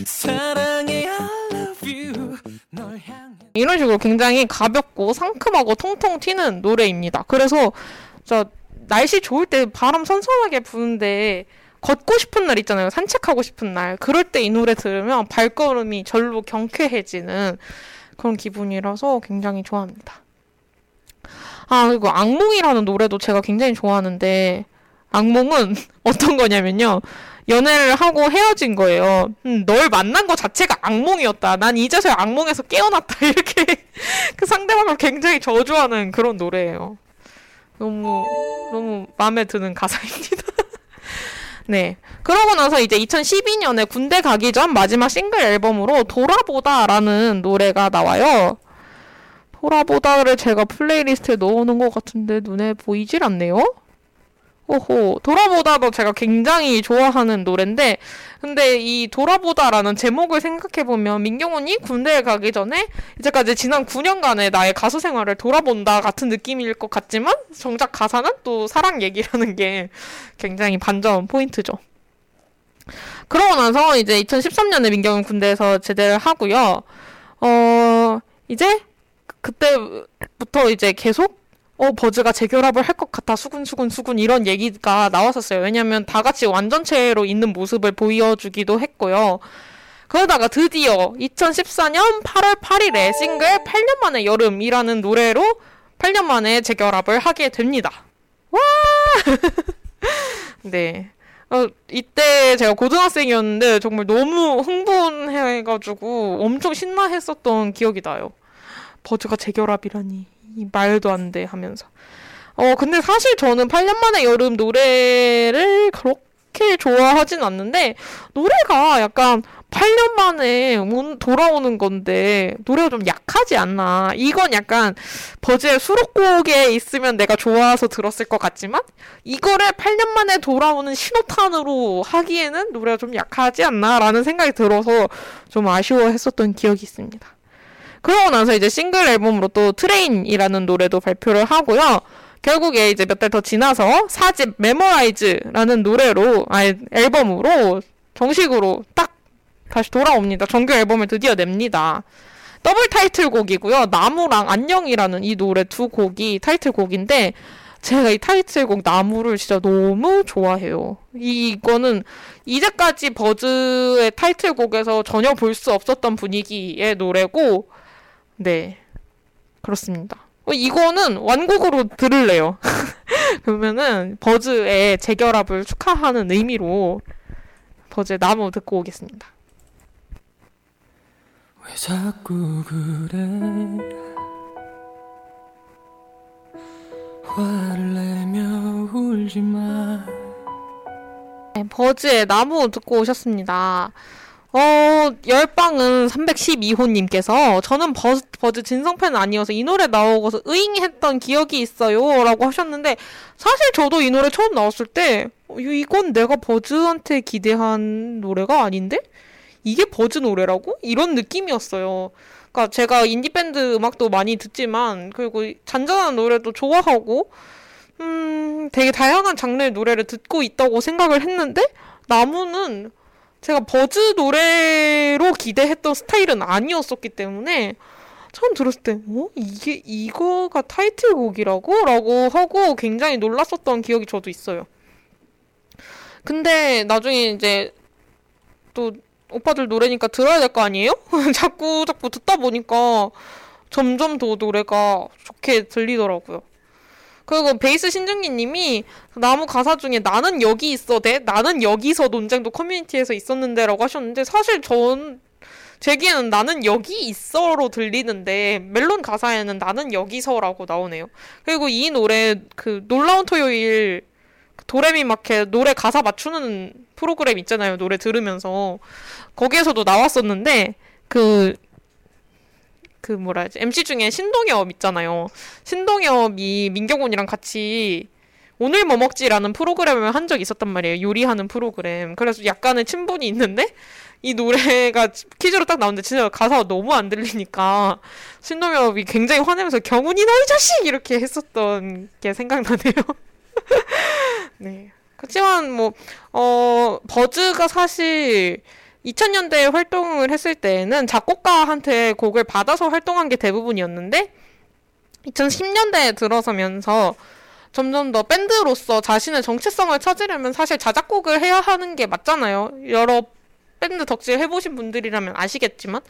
사랑해 I love you 널 향해 이런 식으로 굉장히 가볍고 상큼하고 통통 튀는 노래입니다. 그래서 저 날씨 좋을 때 바람 선선하게 부는데 걷고 싶은 날 있잖아요. 산책하고 싶은 날. 그럴 때 이 노래 들으면 발걸음이 절로 경쾌해지는 그런 기분이라서 굉장히 좋아합니다. 아, 그리고 악몽이라는 노래도 제가 굉장히 좋아하는데 악몽은 [laughs] 어떤 거냐면요. 연애를 하고 헤어진 거예요. 음, 널 만난 거 자체가 악몽이었다. 난 이제서야 악몽에서 깨어났다. [laughs] 이렇게 그 상대방을 굉장히 저주하는 그런 노래예요. 너무 너무 마음에 드는 가사입니다. [laughs] 네. 그러고 나서 이제 2012년에 군대 가기 전 마지막 싱글 앨범으로 돌아보다라는 노래가 나와요. 돌아보다를 제가 플레이리스트에 넣어놓은 것 같은데 눈에 보이질 않네요. 오호, 돌아보다도 제가 굉장히 좋아하는 노래인데, 근데 이 돌아보다라는 제목을 생각해보면 민경훈이 군대에 가기 전에 이제까지 지난 9년간의 나의 가수 생활을 돌아본다 같은 느낌일 것 같지만, 정작 가사는 또 사랑 얘기라는 게 굉장히 반전 포인트죠. 그러고 나서 이제 2013년에 민경훈 군대에서 제대를 하고요. 어, 이제 그때부터 이제 계속 어, 버즈가 재결합을 할 것 같아. 수근수근 수근 이런 얘기가 나왔었어요. 왜냐면 다 같이 완전체로 있는 모습을 보여주기도 했고요. 그러다가 드디어 2014년 8월 8일에 싱글 8년 만에 여름이라는 노래로 8년 만에 재결합을 하게 됩니다. 와! [laughs] 네. 어, 이때 제가 고등학생이었는데 정말 너무 흥분해가지고 엄청 신나했었던 기억이 나요. 버즈가 재결합이라니. 이 말도 안 돼 하면서. 어, 근데 사실 저는 8년 만에 여름 노래를 그렇게 좋아하진 않는데, 노래가 약간 8년 만에 온, 돌아오는 건데, 노래가 좀 약하지 않나. 이건 약간 버즈의 수록곡에 있으면 내가 좋아서 들었을 것 같지만, 이거를 8년 만에 돌아오는 신호탄으로 하기에는 노래가 좀 약하지 않나라는 생각이 들어서 좀 아쉬워했었던 기억이 있습니다. 그러고 나서 이제 싱글 앨범으로 또 Train이라는 노래도 발표를 하고요. 결국에 이제 몇 달 더 지나서 사집 Memorize라는 노래로 아니 앨범으로 정식으로 딱 다시 돌아옵니다. 정규 앨범을 드디어 냅니다. 더블 타이틀곡이고요. 나무랑 안녕이라는 이 노래 두 곡이 타이틀곡인데 제가 이 타이틀곡 나무를 진짜 너무 좋아해요. 이거는 이제까지 버즈의 타이틀곡에서 전혀 볼 수 없었던 분위기의 노래고 네. 그렇습니다. 어, 이거는 완곡으로 들을래요. [laughs] 그러면은 버즈의 재결합을 축하하는 의미로 버즈의 나무 듣고 오겠습니다. 왜 자꾸 그래 화를 내며 울지 마 네, 버즈의 나무 듣고 오셨습니다. 어, 열방은 312호님께서 저는 버즈, 버즈 진성팬 아니어서 이 노래 나오고서 으잉했던 기억이 있어요. 라고 하셨는데, 사실 저도 이 노래 처음 나왔을 때, 어, 이건 내가 버즈한테 기대한 노래가 아닌데? 이게 버즈 노래라고? 이런 느낌이었어요. 그러니까 제가 인디밴드 음악도 많이 듣지만, 그리고 잔잔한 노래도 좋아하고, 음, 되게 다양한 장르의 노래를 듣고 있다고 생각을 했는데, 나무는 제가 버즈 노래로 기대했던 스타일은 아니었었기 때문에 처음 들었을 때, 어? 이게, 이거가 타이틀곡이라고? 라고 하고 굉장히 놀랐었던 기억이 저도 있어요. 근데 나중에 이제 또 오빠들 노래니까 들어야 될 거 아니에요? [laughs] 자꾸 자꾸 듣다 보니까 점점 더 노래가 좋게 들리더라고요. 그리고 베이스 신중기 님이 나무 가사 중에 나는 여기 있어 대 나는 여기서 논쟁도 커뮤니티에서 있었는데 라고 하셨는데 사실 전 제기에는 나는 여기 있어로 들리는데 멜론 가사에는 나는 여기서라고 나오네요. 그리고 이 노래 그 놀라운 토요일 도레미 마켓 노래 가사 맞추는 프로그램 있잖아요. 노래 들으면서 거기에서도 나왔었는데 그 그 뭐라 해야지 MC 중에 신동엽 있잖아요. 신동엽이 민경훈이랑 같이 오늘 뭐 먹지라는 프로그램을 한 적이 있었단 말이에요. 요리하는 프로그램. 그래서 약간의 친분이 있는데 이 노래가 퀴즈로 딱 나오는데 진짜 가사가 너무 안 들리니까 신동엽이 굉장히 화내면서 경훈이 너이 자식 이렇게 했었던 게 생각나네요. [laughs] 네. 그렇지만 뭐 어 버즈가 사실 2000년대에 활동을 했을 때에는 작곡가한테 곡을 받아서 활동한 게 대부분이었는데 2010년대에 들어서면서 점점 더 밴드로서 자신의 정체성을 찾으려면 사실 자작곡을 해야 하는 게 맞잖아요. 여러 밴드 덕질 해보신 분들이라면 아시겠지만.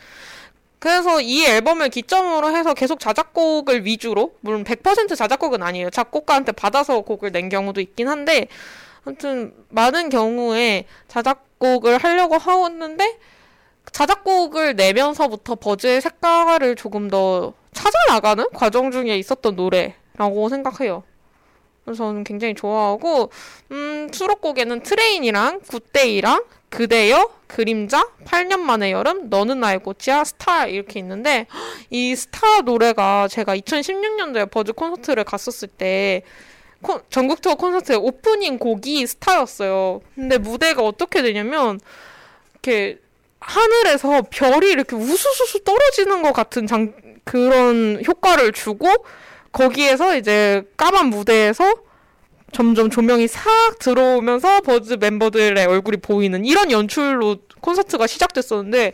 그래서 이 앨범을 기점으로 해서 계속 자작곡을 위주로, 물론 100% 자작곡은 아니에요. 작곡가한테 받아서 곡을 낸 경우도 있긴 한데, 아무튼 많은 경우에 자작곡을 하려고 하었는데, 자작곡을 내면서부터 버즈의 색깔을 조금 더 찾아나가는 과정 중에 있었던 노래라고 생각해요. 그래서 저는 굉장히 좋아하고, 음, 수록곡에는 Train이랑 Good Day랑 그대여, 그림자, 8년 만의 여름, 너는 나의 꽃이야, 스타 이렇게 있는데 이 스타 노래가 제가 2016년도에 버즈 콘서트를 갔었을 때 콘, 전국 투어 콘서트의 오프닝 곡이 스타였어요. 근데 무대가 어떻게 되냐면 이렇게 하늘에서 별이 이렇게 우수수수 떨어지는 것 같은 장, 그런 효과를 주고 거기에서 이제 까만 무대에서 점점 조명이 싹 들어오면서 버즈 멤버들의 얼굴이 보이는 이런 연출로 콘서트가 시작됐었는데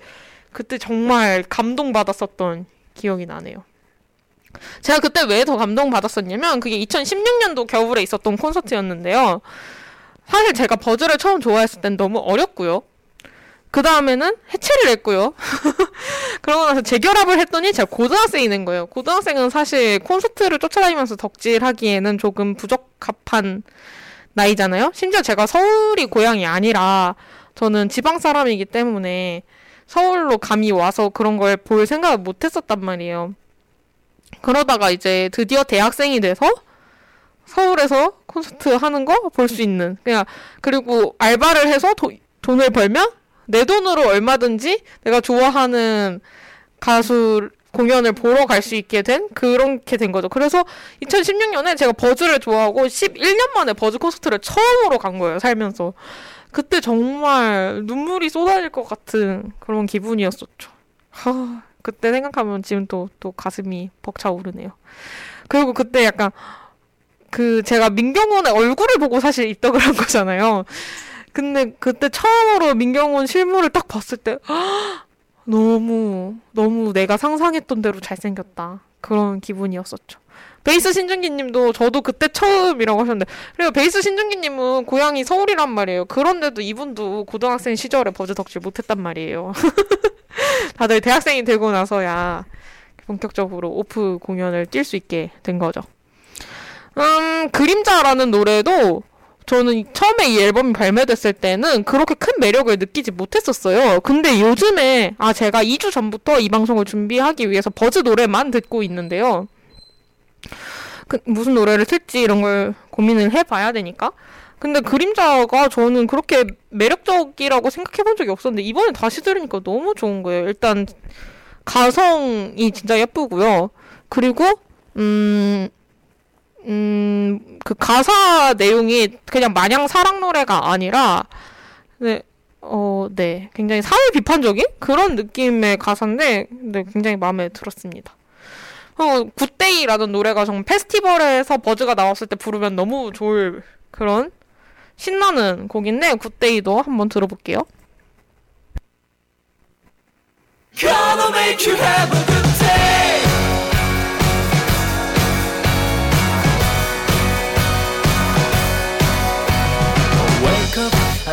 그때 정말 감동받았었던 기억이 나네요. 제가 그때 왜 더 감동받았었냐면 그게 2016년도 겨울에 있었던 콘서트였는데요. 사실 제가 버즈를 처음 좋아했을 땐 너무 어렸고요. 그 다음에는 해체를 했고요. [laughs] 그러고 나서 재결합을 했더니 제가 고등학생이 된 거예요. 고등학생은 사실 콘서트를 쫓아다니면서 덕질하기에는 조금 부적합한 나이잖아요. 심지어 제가 서울이 고향이 아니라 저는 지방 사람이기 때문에 서울로 감히 와서 그런 걸 볼 생각을 못 했었단 말이에요. 그러다가 이제 드디어 대학생이 돼서 서울에서 콘서트 하는 거 볼 수 있는 그냥 그리고 알바를 해서 도, 돈을 벌면 내 돈으로 얼마든지 내가 좋아하는 가수 공연을 보러 갈 수 있게 된 그렇게 된 거죠. 그래서 2016년에 제가 버즈를 좋아하고 11년 만에 버즈 콘서트를 처음으로 간 거예요. 살면서. 그때 정말 눈물이 쏟아질 것 같은 그런 기분이었었죠. 하, 그때 생각하면 지금 또, 또 가슴이 벅차오르네요. 그리고 그때 약간 그 제가 민경훈의 얼굴을 보고 사실 입덕을 한 거잖아요. 근데 그때 처음으로 민경훈 실물을 딱 봤을 때 너무 너무 내가 상상했던 대로 잘생겼다 그런 기분이었었죠. 베이스 신준기님도 저도 그때 처음이라고 하셨는데 그리고 베이스 신준기님은 고향이 서울이란 말이에요. 그런데도 이분도 고등학생 시절에 버즈 덕질 못했단 말이에요. [laughs] 다들 대학생이 되고 나서야 본격적으로 오프 공연을 뛸 수 있게 된 거죠. 음, 그림자라는 노래도 저는 처음에 이 앨범이 발매됐을 때는 그렇게 큰 매력을 느끼지 못했었어요. 근데 요즘에, 아, 제가 2주 전부터 이 방송을 준비하기 위해서 버즈 노래만 듣고 있는데요. 그, 무슨 노래를 틀지 이런 걸 고민을 해봐야 되니까. 근데 그림자가 저는 그렇게 매력적이라고 생각해 본 적이 없었는데, 이번에 다시 들으니까 너무 좋은 거예요. 일단, 가성이 진짜 예쁘고요. 그리고, 음, 음, 그 가사 내용이 그냥 마냥 사랑 노래가 아니라, 네, 어, 네. 굉장히 사회 비판적인 그런 느낌의 가사인데, 네, 굉장히 마음에 들었습니다. 어, Good Day라는 노래가 정말 페스티벌에서 버즈가 나왔을 때 부르면 너무 좋을 그런 신나는 곡인데, Good Day도 한번 들어볼게요.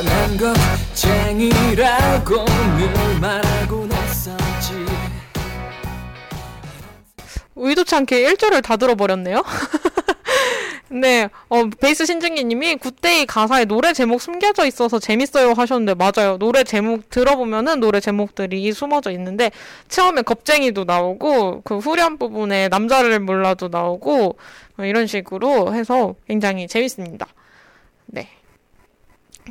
난 겁쟁이라고 늘 말하고 의도치 않게 1절을 다 들어버렸네요. [laughs] 네, 어, 베이스 신중기님이 Good Day 가사에 노래 제목 숨겨져 있어서 재밌어요 하셨는데 맞아요. 노래 제목 들어보면은 노래 제목들이 숨어져 있는데 처음에 겁쟁이도 나오고 그 후렴 부분에 남자를 몰라도 나오고 어, 이런 식으로 해서 굉장히 재밌습니다. 네.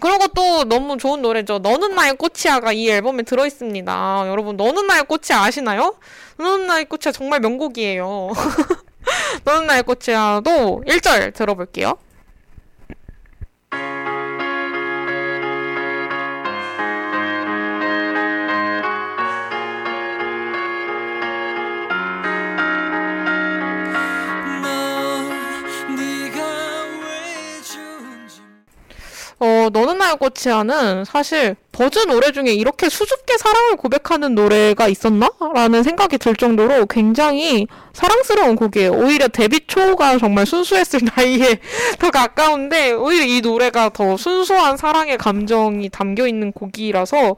그리고 또 너무 좋은 노래죠. 너는 나의 꽃이야가 이 앨범에 들어있습니다. 여러분, 너는 나의 꽃이야 아시나요? 너는 나의 꽃이야 정말 명곡이에요. [laughs] 너는 나의 꽃이야도 1절 들어볼게요. 하나의 꽃이야는 사실 버즈 노래 중에 이렇게 수줍게 사랑을 고백하는 노래가 있었나? 라는 생각이 들 정도로 굉장히 사랑스러운 곡이에요. 오히려 데뷔 초가 정말 순수했을 [laughs] 나이에 더 가까운데 오히려 이 노래가 더 순수한 사랑의 감정이 담겨 있는 곡이라서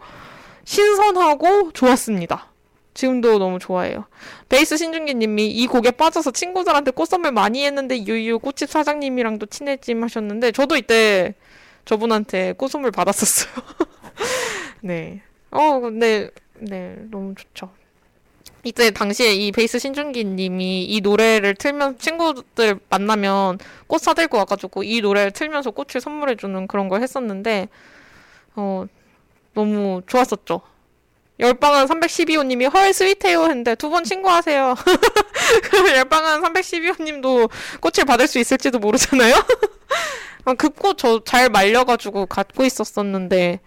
신선하고 좋았습니다. 지금도 너무 좋아해요. 베이스 신준기 님이 이 곡에 빠져서 친구들한테 꽃 선물 많이 했는데 유유 꽃집 사장님이랑도 친해짐 하셨는데 저도 이때 저분한테 꽃선물 받았었어요. [laughs] 네. 어, 근데 네, 너무 좋죠. 이때 당시에 이 베이스 신준기 님이 이 노래를 틀면 친구들 만나면 꽃 사들고 와가지고 이 노래를 틀면서 꽃을 선물해주는 그런 걸 했었는데 어 너무 좋았었죠. 열방한 312호 님이 헐 스위트해요 했는데 두번 친구하세요. [laughs] 그럼 [laughs] 열방한 312호님도 꽃을 받을 수 있을지도 모르잖아요. [laughs] 그 꽃 저 잘 말려가지고 갖고 있었었는데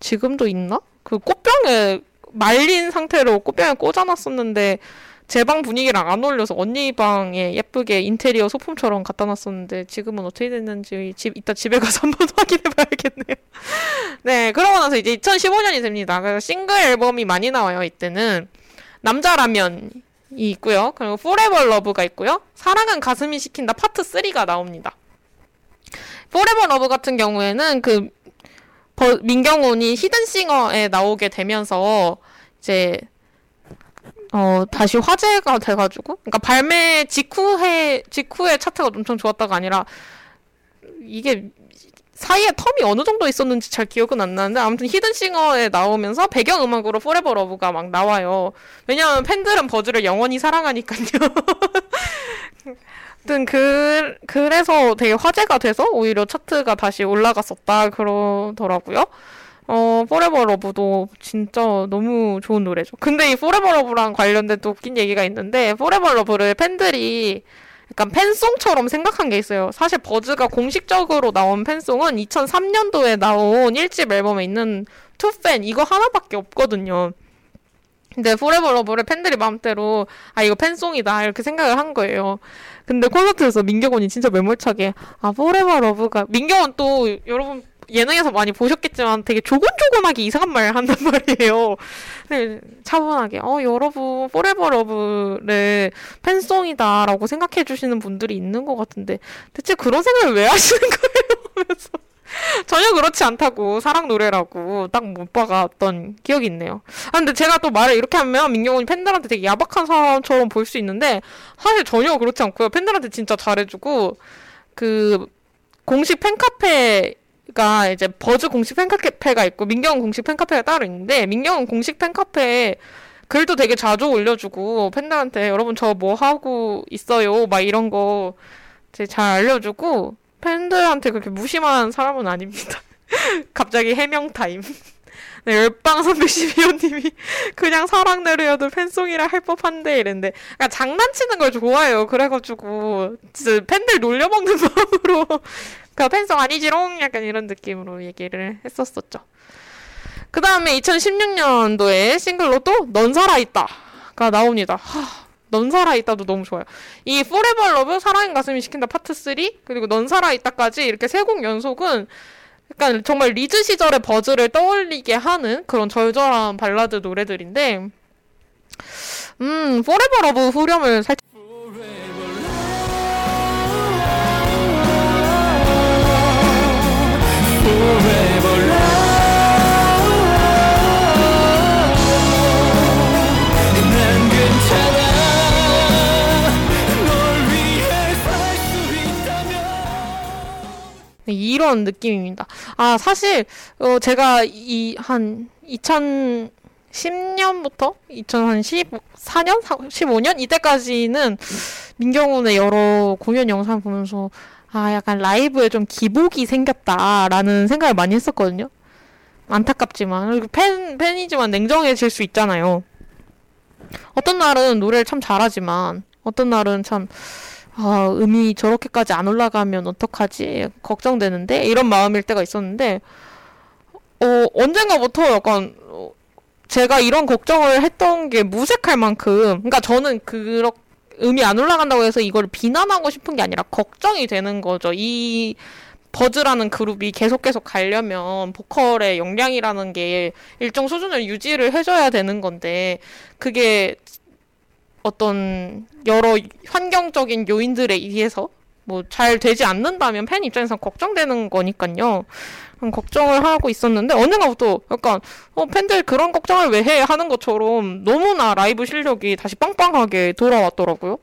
지금도 있나? 그 꽃병에 말린 상태로 꽃병에 꽂아놨었는데 제 방 분위기랑 안 어울려서 언니 방에 예쁘게 인테리어 소품처럼 갖다 놨었는데 지금은 어떻게 됐는지 집 이따 집에 가서 [laughs] 한번 확인해 봐야겠네요. 네, 그러고 나서 이제 2015년이 됩니다. 그래서 싱글 앨범이 많이 나와요. 이때는 남자라면 이 있고요. 그리고 Forever Love가 있고요. 사랑은 가슴이 시킨다 파트 3가 나옵니다. Forever Love 같은 경우에는 그 버, 민경훈이 히든싱어에 나오게 되면서 이제 어 다시 화제가 돼가지고 그러니까 발매 직후에 직후에 차트가 엄청 좋았다가 아니라 이게 사이에 텀이 어느 정도 있었는지 잘 기억은 안 나는데 아무튼 히든싱어에 나오면서 배경음악으로 Forever Love가 막 나와요. 왜냐하면 팬들은 버즈를 영원히 사랑하니까요. [laughs] 아무튼 그 그래서 되게 화제가 돼서 오히려 차트가 다시 올라갔었다 그러더라고요. 어, Forever Love도 진짜 너무 좋은 노래죠. 근데 이 Forever Love랑 관련된 또 웃긴 얘기가 있는데, Forever Love를 팬들이 약간 팬송처럼 생각한 게 있어요. 사실 버즈가 공식적으로 나온 팬송은 2003년도에 나온 1집 앨범에 있는 To Fan 이거 하나밖에 없거든요. 근데 Forever Love를 팬들이 마음대로 아 이거 팬송이다 이렇게 생각을 한 거예요. 근데 콘서트에서 민경훈이 진짜 매몰차게 아 Forever Love가 민경훈 또 여러분 예능에서 많이 보셨겠지만 되게 조곤조곤하게 이상한 말 한단 [laughs] 말이에요. 네, 차분하게 어 여러분 Forever Love를 팬송이다라고 생각해 주시는 분들이 있는 것 같은데 대체 그런 생각을 왜 하시는 거예요? [laughs] 전혀 그렇지 않다고 사랑 노래라고 딱 못 박았던 기억이 있네요. 아 근데 제가 또 말을 이렇게 하면 민경훈이 팬들한테 되게 야박한 사람처럼 볼 수 있는데 사실 전혀 그렇지 않고요. 팬들한테 진짜 잘해주고 그 공식 팬카페 가 이제 버즈 공식 팬카페가 있고 민경훈 공식 팬카페가 따로 있는데 민경훈 공식 팬카페에 글도 되게 자주 올려주고 팬들한테 여러분 저 뭐 하고 있어요 막 이런 거 이제 잘 알려주고 팬들한테 그렇게 무심한 사람은 아닙니다. [laughs] 갑자기 해명 타임. [laughs] 네, 열방 312호님이 [laughs] 그냥 사랑 노래여도 팬송이라 할 법한데 이랬는데 그러니까 장난치는 걸 좋아해요. 그래가지고 진짜 팬들 놀려먹는 마음으로 그 팬송 아니지롱 약간 이런 느낌으로 얘기를 했었었죠. 그 다음에 2016년도에 싱글로 또 넌 살아있다가 나옵니다. 하, 넌 살아있다도 너무 좋아요. 이 Forever Love 사랑은 가슴이 시킨다 파트 3 그리고 넌 살아있다까지 이렇게 세 곡 연속은 약간 정말 리즈 시절의 버즈를 떠올리게 하는 그런 절절한 발라드 노래들인데 음 Forever Love 후렴을 살짝 이런 느낌입니다. 아, 사실, 어, 제가 이, 한, 2010년부터 2014년? 15년? 이때까지는 민경훈의 여러 공연 영상 보면서, 아, 약간 라이브에 좀 기복이 생겼다라는 생각을 많이 했었거든요. 안타깝지만. 팬, 팬이지만 냉정해질 수 있잖아요. 어떤 날은 노래를 참 잘하지만, 어떤 날은 참, 아, 음이 저렇게까지 안 올라가면 어떡하지? 걱정되는데? 이런 마음일 때가 있었는데, 어, 언젠가부터 약간, 어, 제가 이런 걱정을 했던 게 무색할 만큼, 그러니까 저는 그렇, 음이 안 올라간다고 해서 이걸 비난하고 싶은 게 아니라 걱정이 되는 거죠. 이 버즈라는 그룹이 계속 계속 가려면 보컬의 역량이라는 게 일정 수준을 유지를 해줘야 되는 건데 그게 어떤 여러 환경적인 요인들에 의해서 뭐 잘 되지 않는다면 팬 입장에서 걱정되는 거니까요. 음, 걱정을 하고 있었는데 어느날부터 약간 어 팬들 그런 걱정을 왜 해 하는 것처럼 너무나 라이브 실력이 다시 빵빵하게 돌아왔더라고요.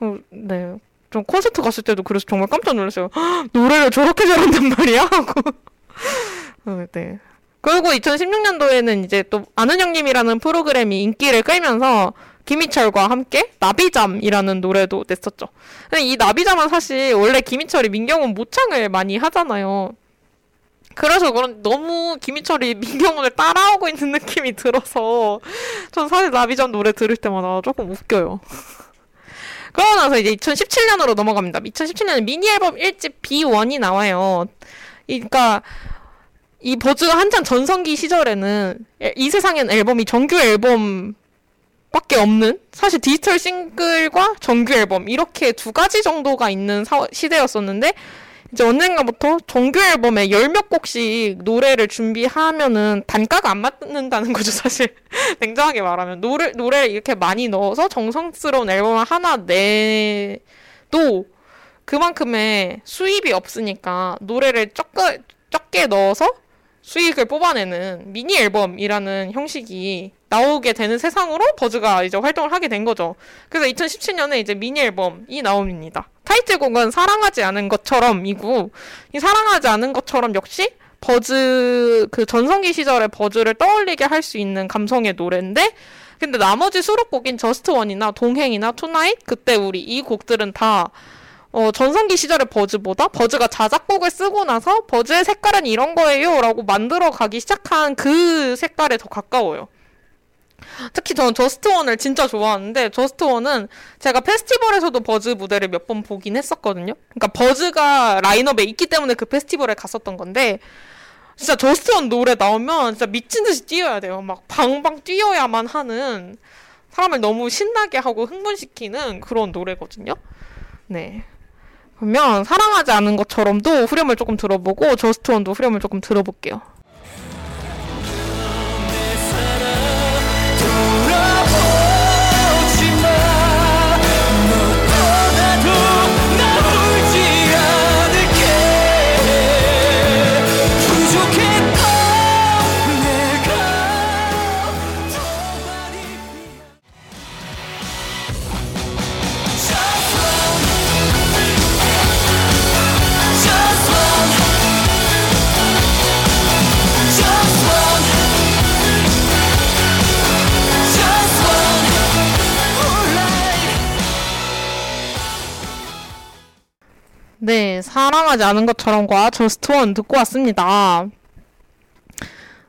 어, 네. 좀 콘서트 갔을 때도 그래서 정말 깜짝 놀랐어요. "헉, 노래를 저렇게 잘한단 말이야 하고. [laughs] 어, 네. 그리고 2016년도에는 이제 또 아는 형님이라는 프로그램이 인기를 끌면서 김희철과 함께 나비잠이라는 노래도 냈었죠. 근데 이 나비잠은 사실 원래 김희철이 민경훈 모창을 많이 하잖아요. 그래서 그런 너무 김희철이 민경훈을 따라오고 있는 느낌이 들어서 전 사실 나비잠 노래 들을 때마다 조금 웃겨요. [laughs] 그러고 나서 이제 2017년으로 넘어갑니다. 2017년에 미니 앨범 1집 B1이 나와요. 이- 그러니까 이 버즈가 한창 전성기 시절에는 에- 이 세상엔 앨범이 정규 앨범 밖에 없는 사실 디지털 싱글과 정규 앨범 이렇게 두 가지 정도가 있는 사- 시대였었는데 이제 언젠가부터 정규 앨범에 열 몇 곡씩 노래를 준비하면은 단가가 안 맞는다는 [laughs] 거죠 사실 냉정하게 말하면 노래 노래를 이렇게 많이 넣어서 정성스러운 앨범을 하나 내도 그만큼의 수입이 없으니까 노래를 적게 적게 넣어서 수익을 뽑아내는 미니 앨범이라는 형식이 나오게 되는 세상으로 버즈가 이제 활동을 하게 된 거죠. 그래서 2017년에 이제 미니 앨범이 나옵니다. 타이틀곡은 사랑하지 않은 것처럼이고 이 사랑하지 않은 것처럼 역시 버즈 그 전성기 시절의 버즈를 떠올리게 할 수 있는 감성의 노래인데 근데 나머지 수록곡인 Just One이나 동행이나 Tonight 그때 우리 이 곡들은 다 어, 전성기 시절의 버즈보다 버즈가 자작곡을 쓰고 나서 버즈의 색깔은 이런 거예요 라고 만들어 가기 시작한 그 색깔에 더 가까워요. 특히 저는 Just One을 진짜 좋아하는데 Just One은 제가 페스티벌에서도 버즈 무대를 몇 번 보긴 했었거든요. 그러니까 버즈가 라인업에 있기 때문에 그 페스티벌에 갔었던 건데 진짜 Just One 노래 나오면 진짜 미친 듯이 뛰어야 돼요. 막 방방 뛰어야만 하는 사람을 너무 신나게 하고 흥분시키는 그런 노래거든요. 네. 그러면 사랑하지 않은 것처럼도 후렴을 조금 들어보고 저스트원도 후렴을 조금 들어볼게요. 사랑하지 않은 것처럼과 Just One 듣고 왔습니다.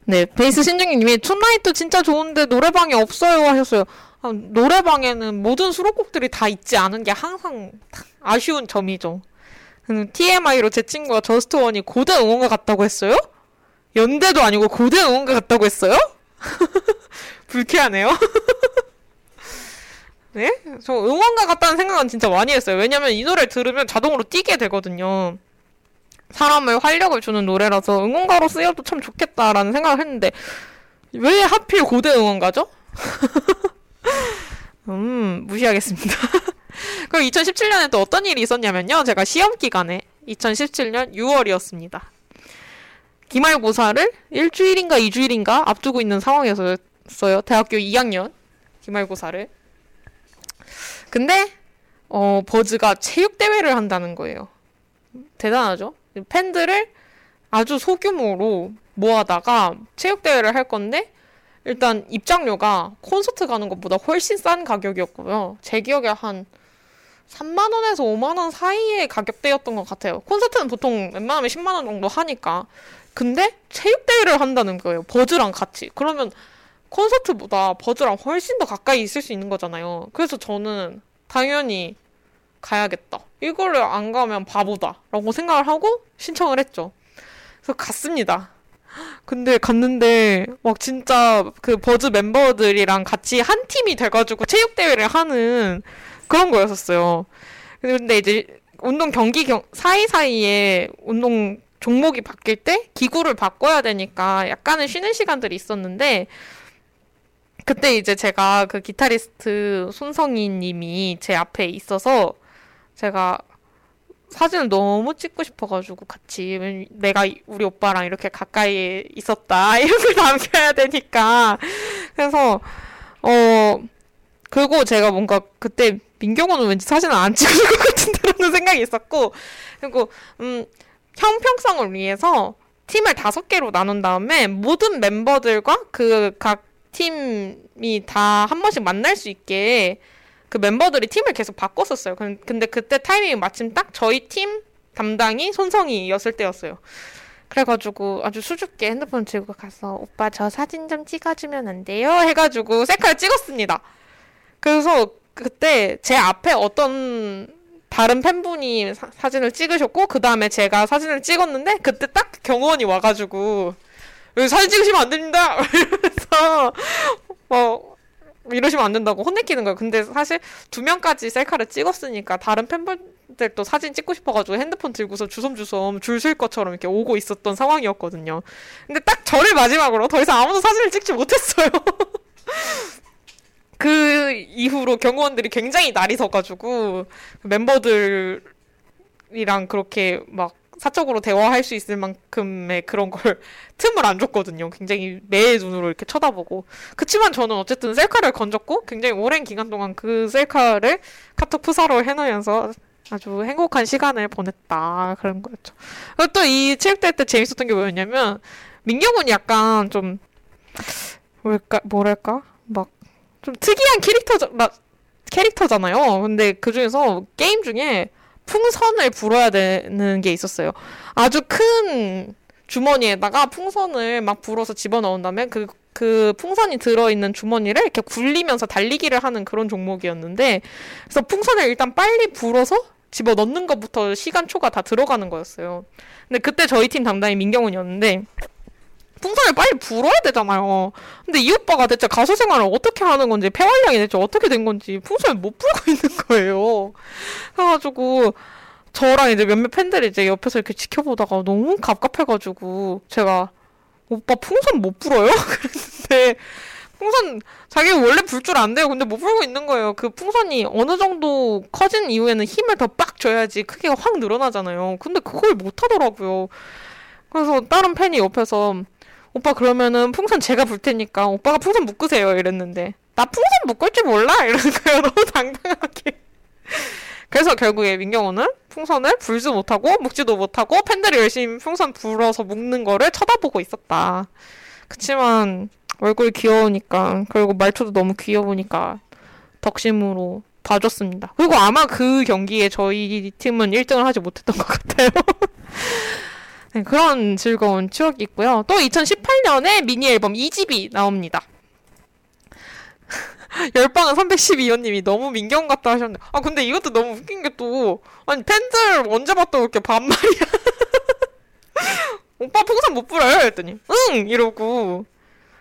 네, 베이스 신중님이 Tonight도 진짜 좋은데 노래방에 없어요 하셨어요. 아, 노래방에는 모든 수록곡들이 다 있지 않은 게 항상 아쉬운 점이죠. 음, TMI로 제 친구가 Just One이 고대 응원가 같다고 했어요? 연대도 아니고 고대 응원가 같다고 했어요? [laughs] 불쾌하네요. [laughs] 네? 저 응원가 같다는 생각은 진짜 많이 했어요. 왜냐면 이 노래를 들으면 자동으로 뛰게 되거든요. 사람을 활력을 주는 노래라서 응원가로 쓰여도 참 좋겠다라는 생각을 했는데 왜 하필 고대 응원가죠? [laughs] 음, 무시하겠습니다. [laughs] 그리고 2017년에 또 어떤 일이 있었냐면요. 제가 시험 기간에 2017년 6월이었습니다. 기말고사를 일주일인가 이주일인가 앞두고 있는 상황이었어요. 대학교 2학년 기말고사를. 근데 어 버즈가 체육 대회를 한다는 거예요. 대단하죠? 팬들을 아주 소규모로 모아다가 체육 대회를 할 건데 일단 입장료가 콘서트 가는 것보다 훨씬 싼 가격이었고요. 제 기억에 한 3만 원에서 5만 원 사이의 가격대였던 것 같아요. 콘서트는 보통 웬만하면 10만 원 정도 하니까. 근데 체육 대회를 한다는 거예요. 버즈랑 같이. 그러면 콘서트보다 버즈랑 훨씬 더 가까이 있을 수 있는 거잖아요. 그래서 저는 당연히 가야겠다. 이거를 안 가면 바보다. 라고 생각을 하고 신청을 했죠. 그래서 갔습니다. 근데 갔는데 막 진짜 그 버즈 멤버들이랑 같이 한 팀이 돼가지고 체육 대회를 하는 그런 거였었어요. 근데 이제 운동 경기 경, 사이사이에 운동 종목이 바뀔 때 기구를 바꿔야 되니까 약간은 쉬는 시간들이 있었는데 그때 이제 제가 그 기타리스트 손성희 님이 제 앞에 있어서 제가 사진을 너무 찍고 싶어가지고 같이 왜- 내가 이- 우리 오빠랑 이렇게 가까이에 있었다 [laughs] 걸 남겨야 되니까. 그래서 어 그리고 제가 뭔가 그때 민경호는 왠지 사진을 안 찍을 것 같은데라는 [laughs] 생각이 있었고 그리고 음 형평성을 위해서 팀을 다섯 개로 나눈 다음에 모든 멤버들과 그 각 팀이 다 한 번씩 만날 수 있게 그 멤버들이 팀을 계속 바꿨었어요. 근- 근데 그때 타이밍이 마침 딱 저희 팀 담당이 손성이였을 때였어요. 그래가지고 아주 수줍게 핸드폰 들고 가서 오빠 저 사진 좀 찍어주면 안 돼요? 해가지고 셀카를 찍었습니다. 그래서 그때 제 앞에 어떤 다른 팬분이 사, 사진을 찍으셨고 그 다음에 제가 사진을 찍었는데 그때 딱 경호원이 와가지고 여기 사진 찍으시면 안 됩니다. [laughs] 이러면서 뭐 이러시면 안 된다고 혼내키는 거예요. 근데 사실 두 명까지 셀카를 찍었으니까 다른 팬분들도 사진 찍고 싶어가지고 핸드폰 들고서 주섬주섬 줄 설 것처럼 이렇게 오고 있었던 상황이었거든요. 근데 딱 저를 마지막으로 더 이상 아무도 사진을 찍지 못했어요. [laughs] 그 이후로 경호원들이 굉장히 날이 서가지고 멤버들이랑 그렇게 막 사적으로 대화할 수 있을 만큼의 그런 걸 [laughs] 틈을 안 줬거든요. 굉장히 매의 눈으로 이렇게 쳐다보고. 그치만 저는 어쨌든 셀카를 건졌고 굉장히 오랜 기간 동안 그 셀카를 카톡 프사로 해놓으면서 아주 행복한 시간을 보냈다. 그런 거였죠. 그리고 또 이 체육대회 때 재밌었던 게 뭐였냐면 민경훈이 약간 좀 뭐랄까 뭐랄까 막 좀 특이한 캐릭터 캐릭터잖아요. 근데 그 중에서 게임 중에 풍선을 불어야 되는 게 있었어요. 아주 큰 주머니에다가 풍선을 막 불어서 집어넣은 다음에 그, 그 풍선이 들어있는 주머니를 이렇게 굴리면서 달리기를 하는 그런 종목이었는데, 그래서 풍선을 일단 빨리 불어서 집어 넣는 것부터 시간 초가 다 들어가는 거였어요. 근데 그때 저희 팀 담당이 민경훈이었는데, 풍선을 빨리 불어야 되잖아요. 근데 이 오빠가 대체 가수 생활을 어떻게 하는 건지, 폐활량이 대체 어떻게 된 건지, 풍선을 못 불고 [laughs] 있는 거예요. 그래가지고, 저랑 이제 몇몇 팬들이 이제 옆에서 이렇게 지켜보다가 너무 갑갑해가지고, 제가, 오빠 풍선 못 불어요? [laughs] 그랬는데, 풍선, 자기 원래 불 줄 안 돼요. 근데 못 불고 있는 거예요. 그 풍선이 어느 정도 커진 이후에는 힘을 더 빡 줘야지 크기가 확 늘어나잖아요. 근데 그걸 못 하더라고요. 그래서 다른 팬이 옆에서, 오빠 그러면은 풍선 제가 불 테니까 오빠가 풍선 묶으세요. 이랬는데 나 풍선 묶을 줄 몰라? 이러는 거예요. [laughs] 너무 당당하게. 그래서 결국에 민경호는 풍선을 불지도 못하고 묶지도 못하고 팬들이 열심히 풍선 불어서 묶는 거를 쳐다보고 있었다. 그치만 얼굴이 귀여우니까 그리고 말투도 너무 귀여우니까 덕심으로 봐줬습니다. 그리고 아마 그 경기에 저희 팀은 1등을 하지 못했던 것 같아요 [laughs] 네, 그런 즐거운 추억이 있고요. 또 2018년에 미니 앨범 2집이 나옵니다. [laughs] 열방은 312호님이 너무 민경 같다 하셨는데, 아, 근데 이것도 너무 웃긴 게 또, 아니, 팬들 언제 봤다고 이렇게 반말이야. [laughs] 오빠 풍선 못 불어요? 했더니, 응! 이러고,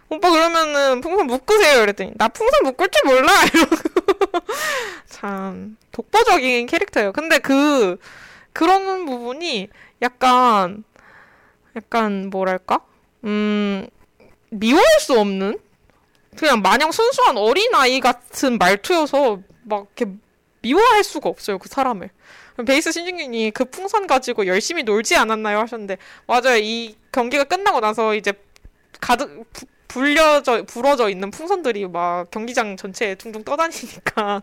오빠 그러면은 풍선 묶으세요? 이랬더니, 나 풍선 묶을 줄 몰라! [laughs] 이러고. 참, 독보적인 캐릭터예요. 근데 그, 그런 부분이 약간, 약간 뭐랄까? 음, 미워할 수 없는? 그냥 마냥 순수한 어린아이 같은 말투여서 막 이렇게 미워할 수가 없어요, 그 사람을. 베이스 신중님이 그 풍선 가지고 열심히 놀지 않았나요? 하셨는데, 맞아요. 이 경기가 끝나고 나서 이제 가득, 부, 불려져, 불어져 있는 풍선들이 막 경기장 전체에 둥둥 떠다니니까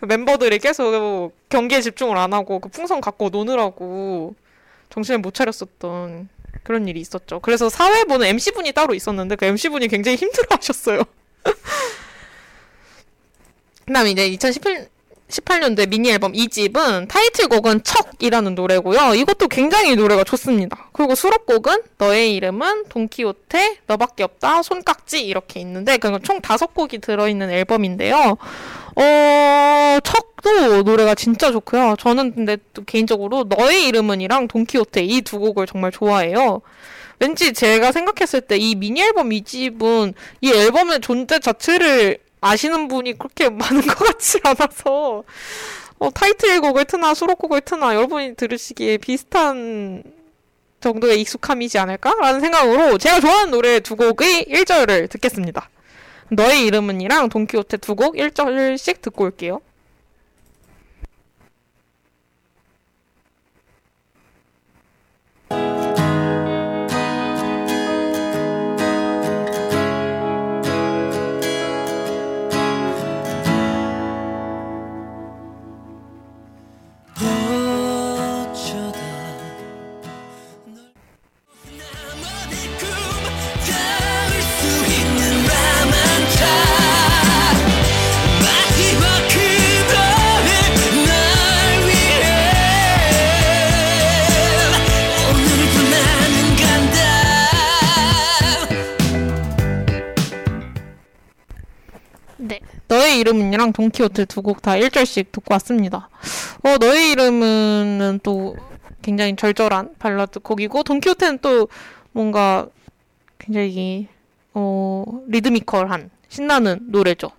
그 [laughs] 멤버들이 계속 경기에 집중을 안 하고 그 풍선 갖고 노느라고 정신을 못 차렸었던 그런 일이 있었죠. 그래서 사회 보는 MC분이 따로 있었는데 그 MC분이 굉장히 힘들어 하셨어요. [laughs] 그다음에 이제 2018 18년도에 미니 앨범 2집은 타이틀곡은 척이라는 노래고요. 이것도 굉장히 노래가 좋습니다. 그리고 수록곡은 너의 이름은 돈키호테, 너밖에 없다, 손깍지 이렇게 있는데 그총 그러니까 다섯 곡이 들어있는 앨범인데요. 어, 척도 노래가 진짜 좋고요. 저는 근데 또 개인적으로 너의 이름은이랑 돈키호테 이 두 곡을 정말 좋아해요. 왠지 제가 생각했을 때 이 미니 앨범 2집은 이 앨범의 존재 자체를 아시는 분이 그렇게 많은 것 같지 않아서 어, 타이틀곡을 트나 수록곡을 트나 여러분이 들으시기에 비슷한 정도의 익숙함이지 않을까라는 생각으로 제가 좋아하는 노래 두 곡의 1절을 듣겠습니다. 너의 이름은이랑 돈키호테 두 곡 1절씩 듣고 올게요. 이름은이랑 돈키호테 두 곡 다 1절씩 듣고 왔습니다. 어, 너의 이름은 또 굉장히 절절한 발라드 곡이고, 돈키호테는 또 뭔가 굉장히, 어, 리드미컬한, 신나는 노래죠.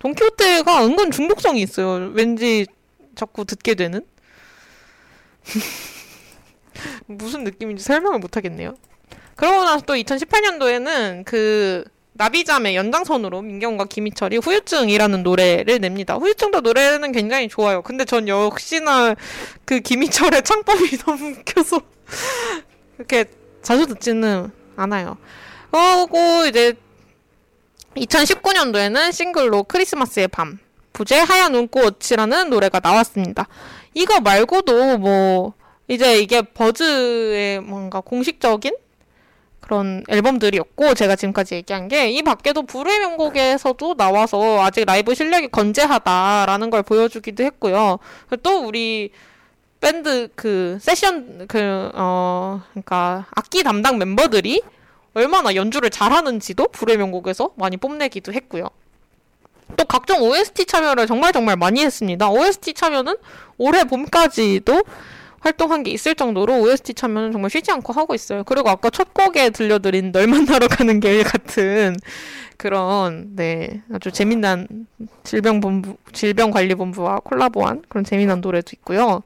돈키호테가 은근 중독성이 있어요. 왠지 자꾸 듣게 되는? [laughs] 무슨 느낌인지 설명을 못하겠네요. 그러고 나서 또 2018년도에는 그 나비잠의 연장선으로 민경과 김희철이 후유증이라는 노래를 냅니다. 후유증도 노래는 굉장히 좋아요. 근데 전 역시나 그 김희철의 창법이 [laughs] 너무 웃겨서 이렇게 자주 듣지는 않아요. 그리고 이제 2019년도에는 싱글로 크리스마스의 밤, 부제 하얀 눈꽃이라는 노래가 나왔습니다. 이거 말고도 뭐 이제 이게 버즈의 뭔가 공식적인 그런 앨범들이었고 제가 지금까지 얘기한 게 이 밖에도 불후의 명곡에서도 나와서 아직 라이브 실력이 건재하다라는 걸 보여주기도 했고요. 또 우리 밴드 그 세션 그 어 그러니까 악기 담당 멤버들이 얼마나 연주를 잘하는지도 불후의 명곡에서 많이 뽐내기도 했고요. 또 각종 OST 참여를 정말 정말 많이 했습니다. OST 참여는 올해 봄까지도 활동한 게 있을 정도로 OST 참여는 정말 쉬지 않고 하고 있어요. 그리고 아까 첫 곡에 들려드린 널 만나러 가는 길 같은 그런 네 아주 재미난 질병본부 질병관리본부와 콜라보한 그런 재미난 노래도 있고요.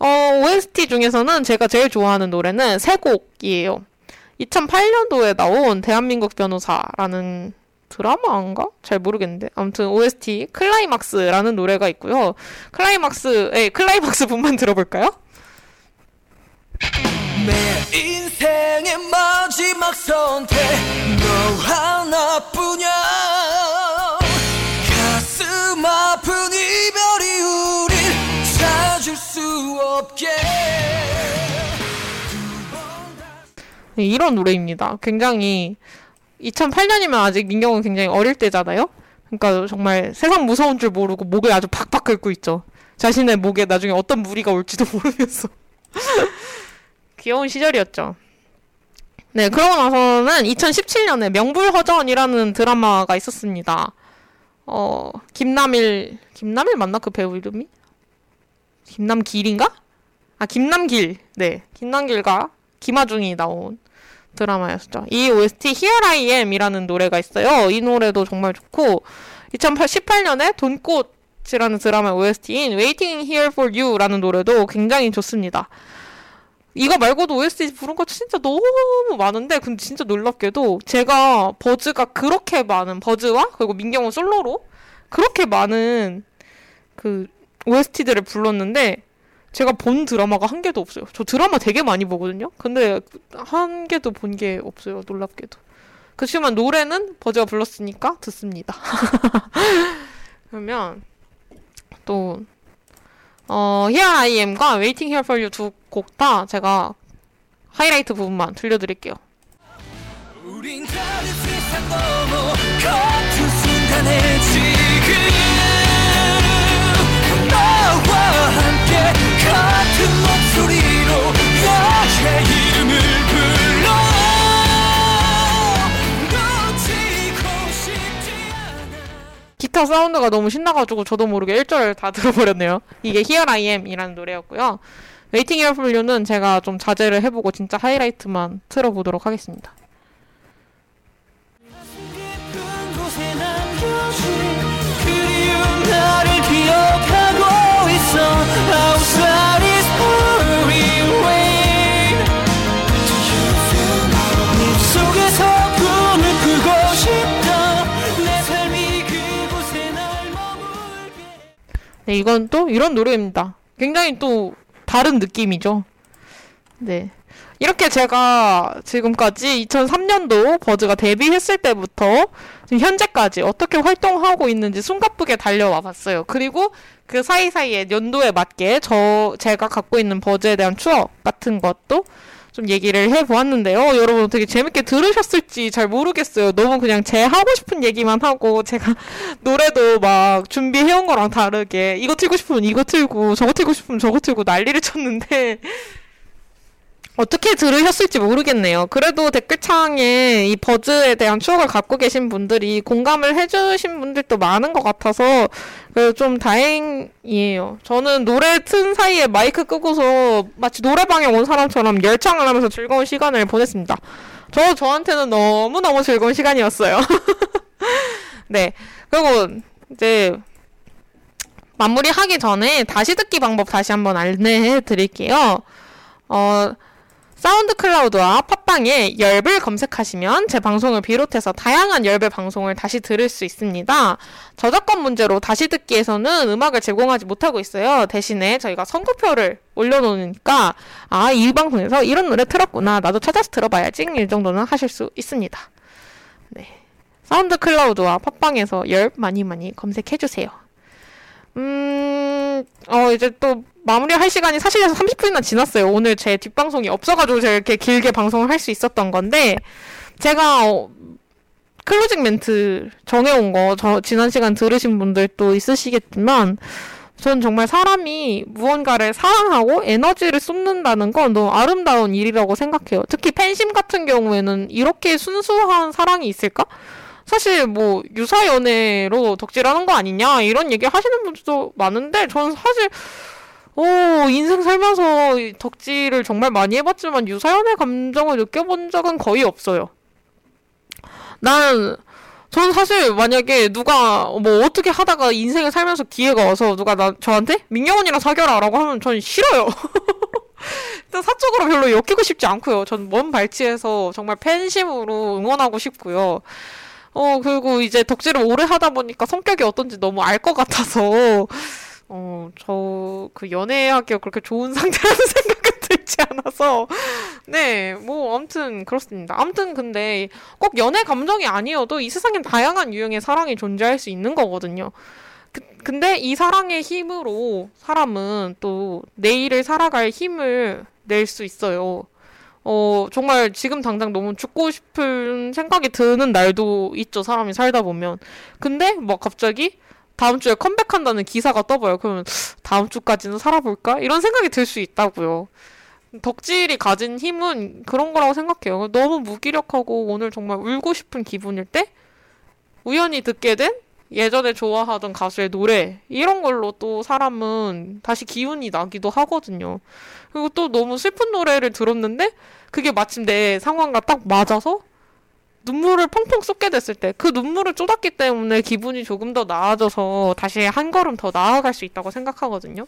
어, OST 중에서는 제가 제일 좋아하는 노래는 세 곡이에요. 2008년도에 나온 대한민국 변호사라는 드라마인가? 잘 모르겠는데. 아무튼 OST 클라이막스라는 노래가 있고요. 클라이막스의 클라이막스 부분만 들어볼까요? 내 인생의 마지막 선택 너 하나뿐이야 가슴 아픈 이별이 우릴 찾을 수 없게 네, 이런 노래입니다. 굉장히 2008년이면 아직 민경훈 굉장히 어릴 때잖아요. 그러니까 정말 세상 무서운 줄 모르고 목을 아주 팍팍 긁고 있죠. 자신의 목에 나중에 어떤 무리가 올지도 모르면서 [laughs] 귀여운 시절이었죠. 네, 그러고 나서는 2017년에 명불허전이라는 드라마가 있었습니다. 어, 김남일, 김남일 맞나? 그 배우 이름이? 김남길인가? 아, 김남길. 네, 김남길과 김하중이 나온 드라마였죠. 이 OST Here I Am이라는 노래가 있어요. 이 노래도 정말 좋고 2018년에 돈꽃이라는 드라마 OST인 Waiting Here for You라는 노래도 굉장히 좋습니다. 이거 말고도 OST 부른 거 진짜 너무 많은데 근데 진짜 놀랍게도 제가 버즈가 그렇게 많은 버즈와 그리고 민경호 솔로로 그렇게 많은 그 OST들을 불렀는데 제가 본 드라마가 한 개도 없어요. 저 드라마 되게 많이 보거든요. 근데 한 개도 본 게 없어요. 놀랍게도. 그렇지만 노래는 버즈가 불렀으니까 듣습니다. [laughs] 그러면 또 어, Here I Am과 Waiting Here for You 두 곡 다 제가 하이라이트 부분만 들려드릴게요. 같은 목소리로 나의 기타 사운드가 너무 신나가지고 저도 모르게 1절을 다 [laughs] 들어버렸네요. 이게 Here I Am이라는 노래였고요. Waiting Here For You는 제가 좀 자제를 해보고 진짜 하이라이트만 틀어보도록 하겠습니다. 그리운 나를 기억하고 있어 네, 이건 또 이런 노래입니다. 굉장히 또 다른 느낌이죠. 네. 이렇게 제가 지금까지 2003년도 버즈가 데뷔했을 때부터 지금 현재까지 어떻게 활동하고 있는지 숨가쁘게 달려와 봤어요. 그리고 그 사이사이에 연도에 맞게 저 제가 갖고 있는 버즈에 대한 추억 같은 것도 좀 얘기를 해보았는데요. 여러분 되게 재밌게 들으셨을지 잘 모르겠어요. 너무 그냥 제 하고 싶은 얘기만 하고 제가 [laughs] 노래도 막 준비해온 거랑 다르게 이거 틀고 싶으면 이거 틀고 저거 틀고 싶으면 저거 틀고 난리를 쳤는데 어떻게 들으셨을지 모르겠네요. 그래도 댓글창에 이 버즈에 대한 추억을 갖고 계신 분들이 공감을 해주신 분들도 많은 것 같아서 좀 다행이에요. 저는 노래 튼 사이에 마이크 끄고서 마치 노래방에 온 사람처럼 열창을 하면서 즐거운 시간을 보냈습니다. 저 저한테는 너무너무 즐거운 시간이었어요. [laughs] 네. 그리고 이제 마무리하기 전에 다시 듣기 방법 다시 한번 안내해 드릴게요. 어, 사운드 클라우드와 팟빵에 열불 검색하시면 제 방송을 비롯해서 다양한 열배 방송을 다시 들을 수 있습니다. 저작권 문제로 다시 듣기에서는 음악을 제공하지 못하고 있어요. 대신에 저희가 선곡표를 올려놓으니까 아, 이 방송에서 이런 노래 틀었구나. 나도 찾아서 들어봐야지. 이 정도는 하실 수 있습니다. 네. 사운드 클라우드와 팟빵에서 열 많이 많이 검색해주세요. 이제 또 마무리할 시간이 사실에서 30분이나 지났어요. 오늘 제 뒷방송이 없어가지고 제가 이렇게 길게 방송을 할 수 있었던 건데, 제가, 어, closing 멘트 정해온 거, 저, 지난 시간 들으신 분들도 있으시겠지만, 전 정말 사람이 무언가를 사랑하고 에너지를 쏟는다는 건 너무 아름다운 일이라고 생각해요. 특히 팬심 같은 경우에는 이렇게 순수한 사랑이 있을까? 사실 뭐 유사 연애로 덕질하는 거 아니냐 이런 얘기 하시는 분들도 많은데 저는 사실 오 인생 살면서 덕질을 정말 많이 해봤지만 유사 연애 감정을 느껴본 적은 거의 없어요. 난 저는 사실 만약에 누가 뭐 어떻게 하다가 인생을 살면서 기회가 와서 누가 나 저한테 민경언니랑 사겨라라고 하면 전 싫어요. [laughs] 일단 사적으로 별로 엮이고 싶지 않고요. 전 먼 발치에서 정말 팬심으로 응원하고 싶고요. 어, 그리고 이제 덕질을 오래 하다 보니까 성격이 어떤지 너무 알 것 같아서, [laughs] 어, 저, 그 연애하기가 그렇게 좋은 [laughs] 상태라는 생각은 들지 않아서, 네, 뭐, 아무튼 그렇습니다. 아무튼 근데 꼭 연애 감정이 아니어도 이 세상엔 다양한 유형의 사랑이 존재할 수 있는 거거든요. 그, 근데 이 사랑의 힘으로 사람은 또 내일을 살아갈 힘을 낼 수 있어요. 어, 정말 지금 당장 너무 죽고 싶은 생각이 드는 날도 있죠, 사람이 살다 보면. 근데 뭐 갑자기 다음 주에 컴백한다는 기사가 떠봐요. 그러면 다음 주까지는 살아볼까? 이런 생각이 들 수 있다고요. 덕질이 가진 힘은 그런 거라고 생각해요. 너무 무기력하고 오늘 정말 울고 싶은 기분일 때 우연히 듣게 된 예전에 좋아하던 가수의 노래 이런 걸로 또 사람은 다시 기운이 나기도 하거든요. 그리고 또 너무 슬픈 노래를 들었는데 그게 마침 내 상황과 딱 맞아서 눈물을 펑펑 쏟게 됐을 때 그 눈물을 쏟았기 때문에 기분이 조금 더 나아져서 다시 한 걸음 더 나아갈 수 있다고 생각하거든요.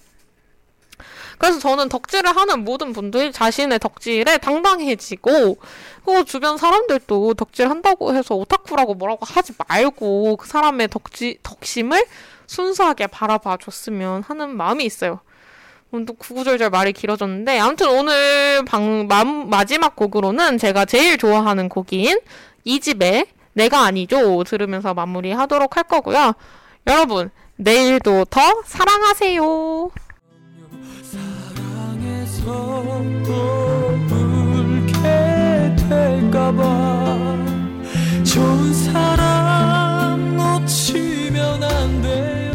그래서 저는 덕질을 하는 모든 분들이 자신의 덕질에 당당해지고, 그 주변 사람들도 덕질 한다고 해서 오타쿠라고 뭐라고 하지 말고 그 사람의 덕지, 덕심을 순수하게 바라봐 줬으면 하는 마음이 있어요. 또 구구절절 말이 길어졌는데 아무튼 오늘 방, 마, 마지막 곡으로는 제가 제일 좋아하는 곡인 이 집의 내가 아니죠 들으면서 마무리하도록 할 거고요. 여러분 내일도 더 사랑하세요. 좋은 사람 놓치면 안 돼.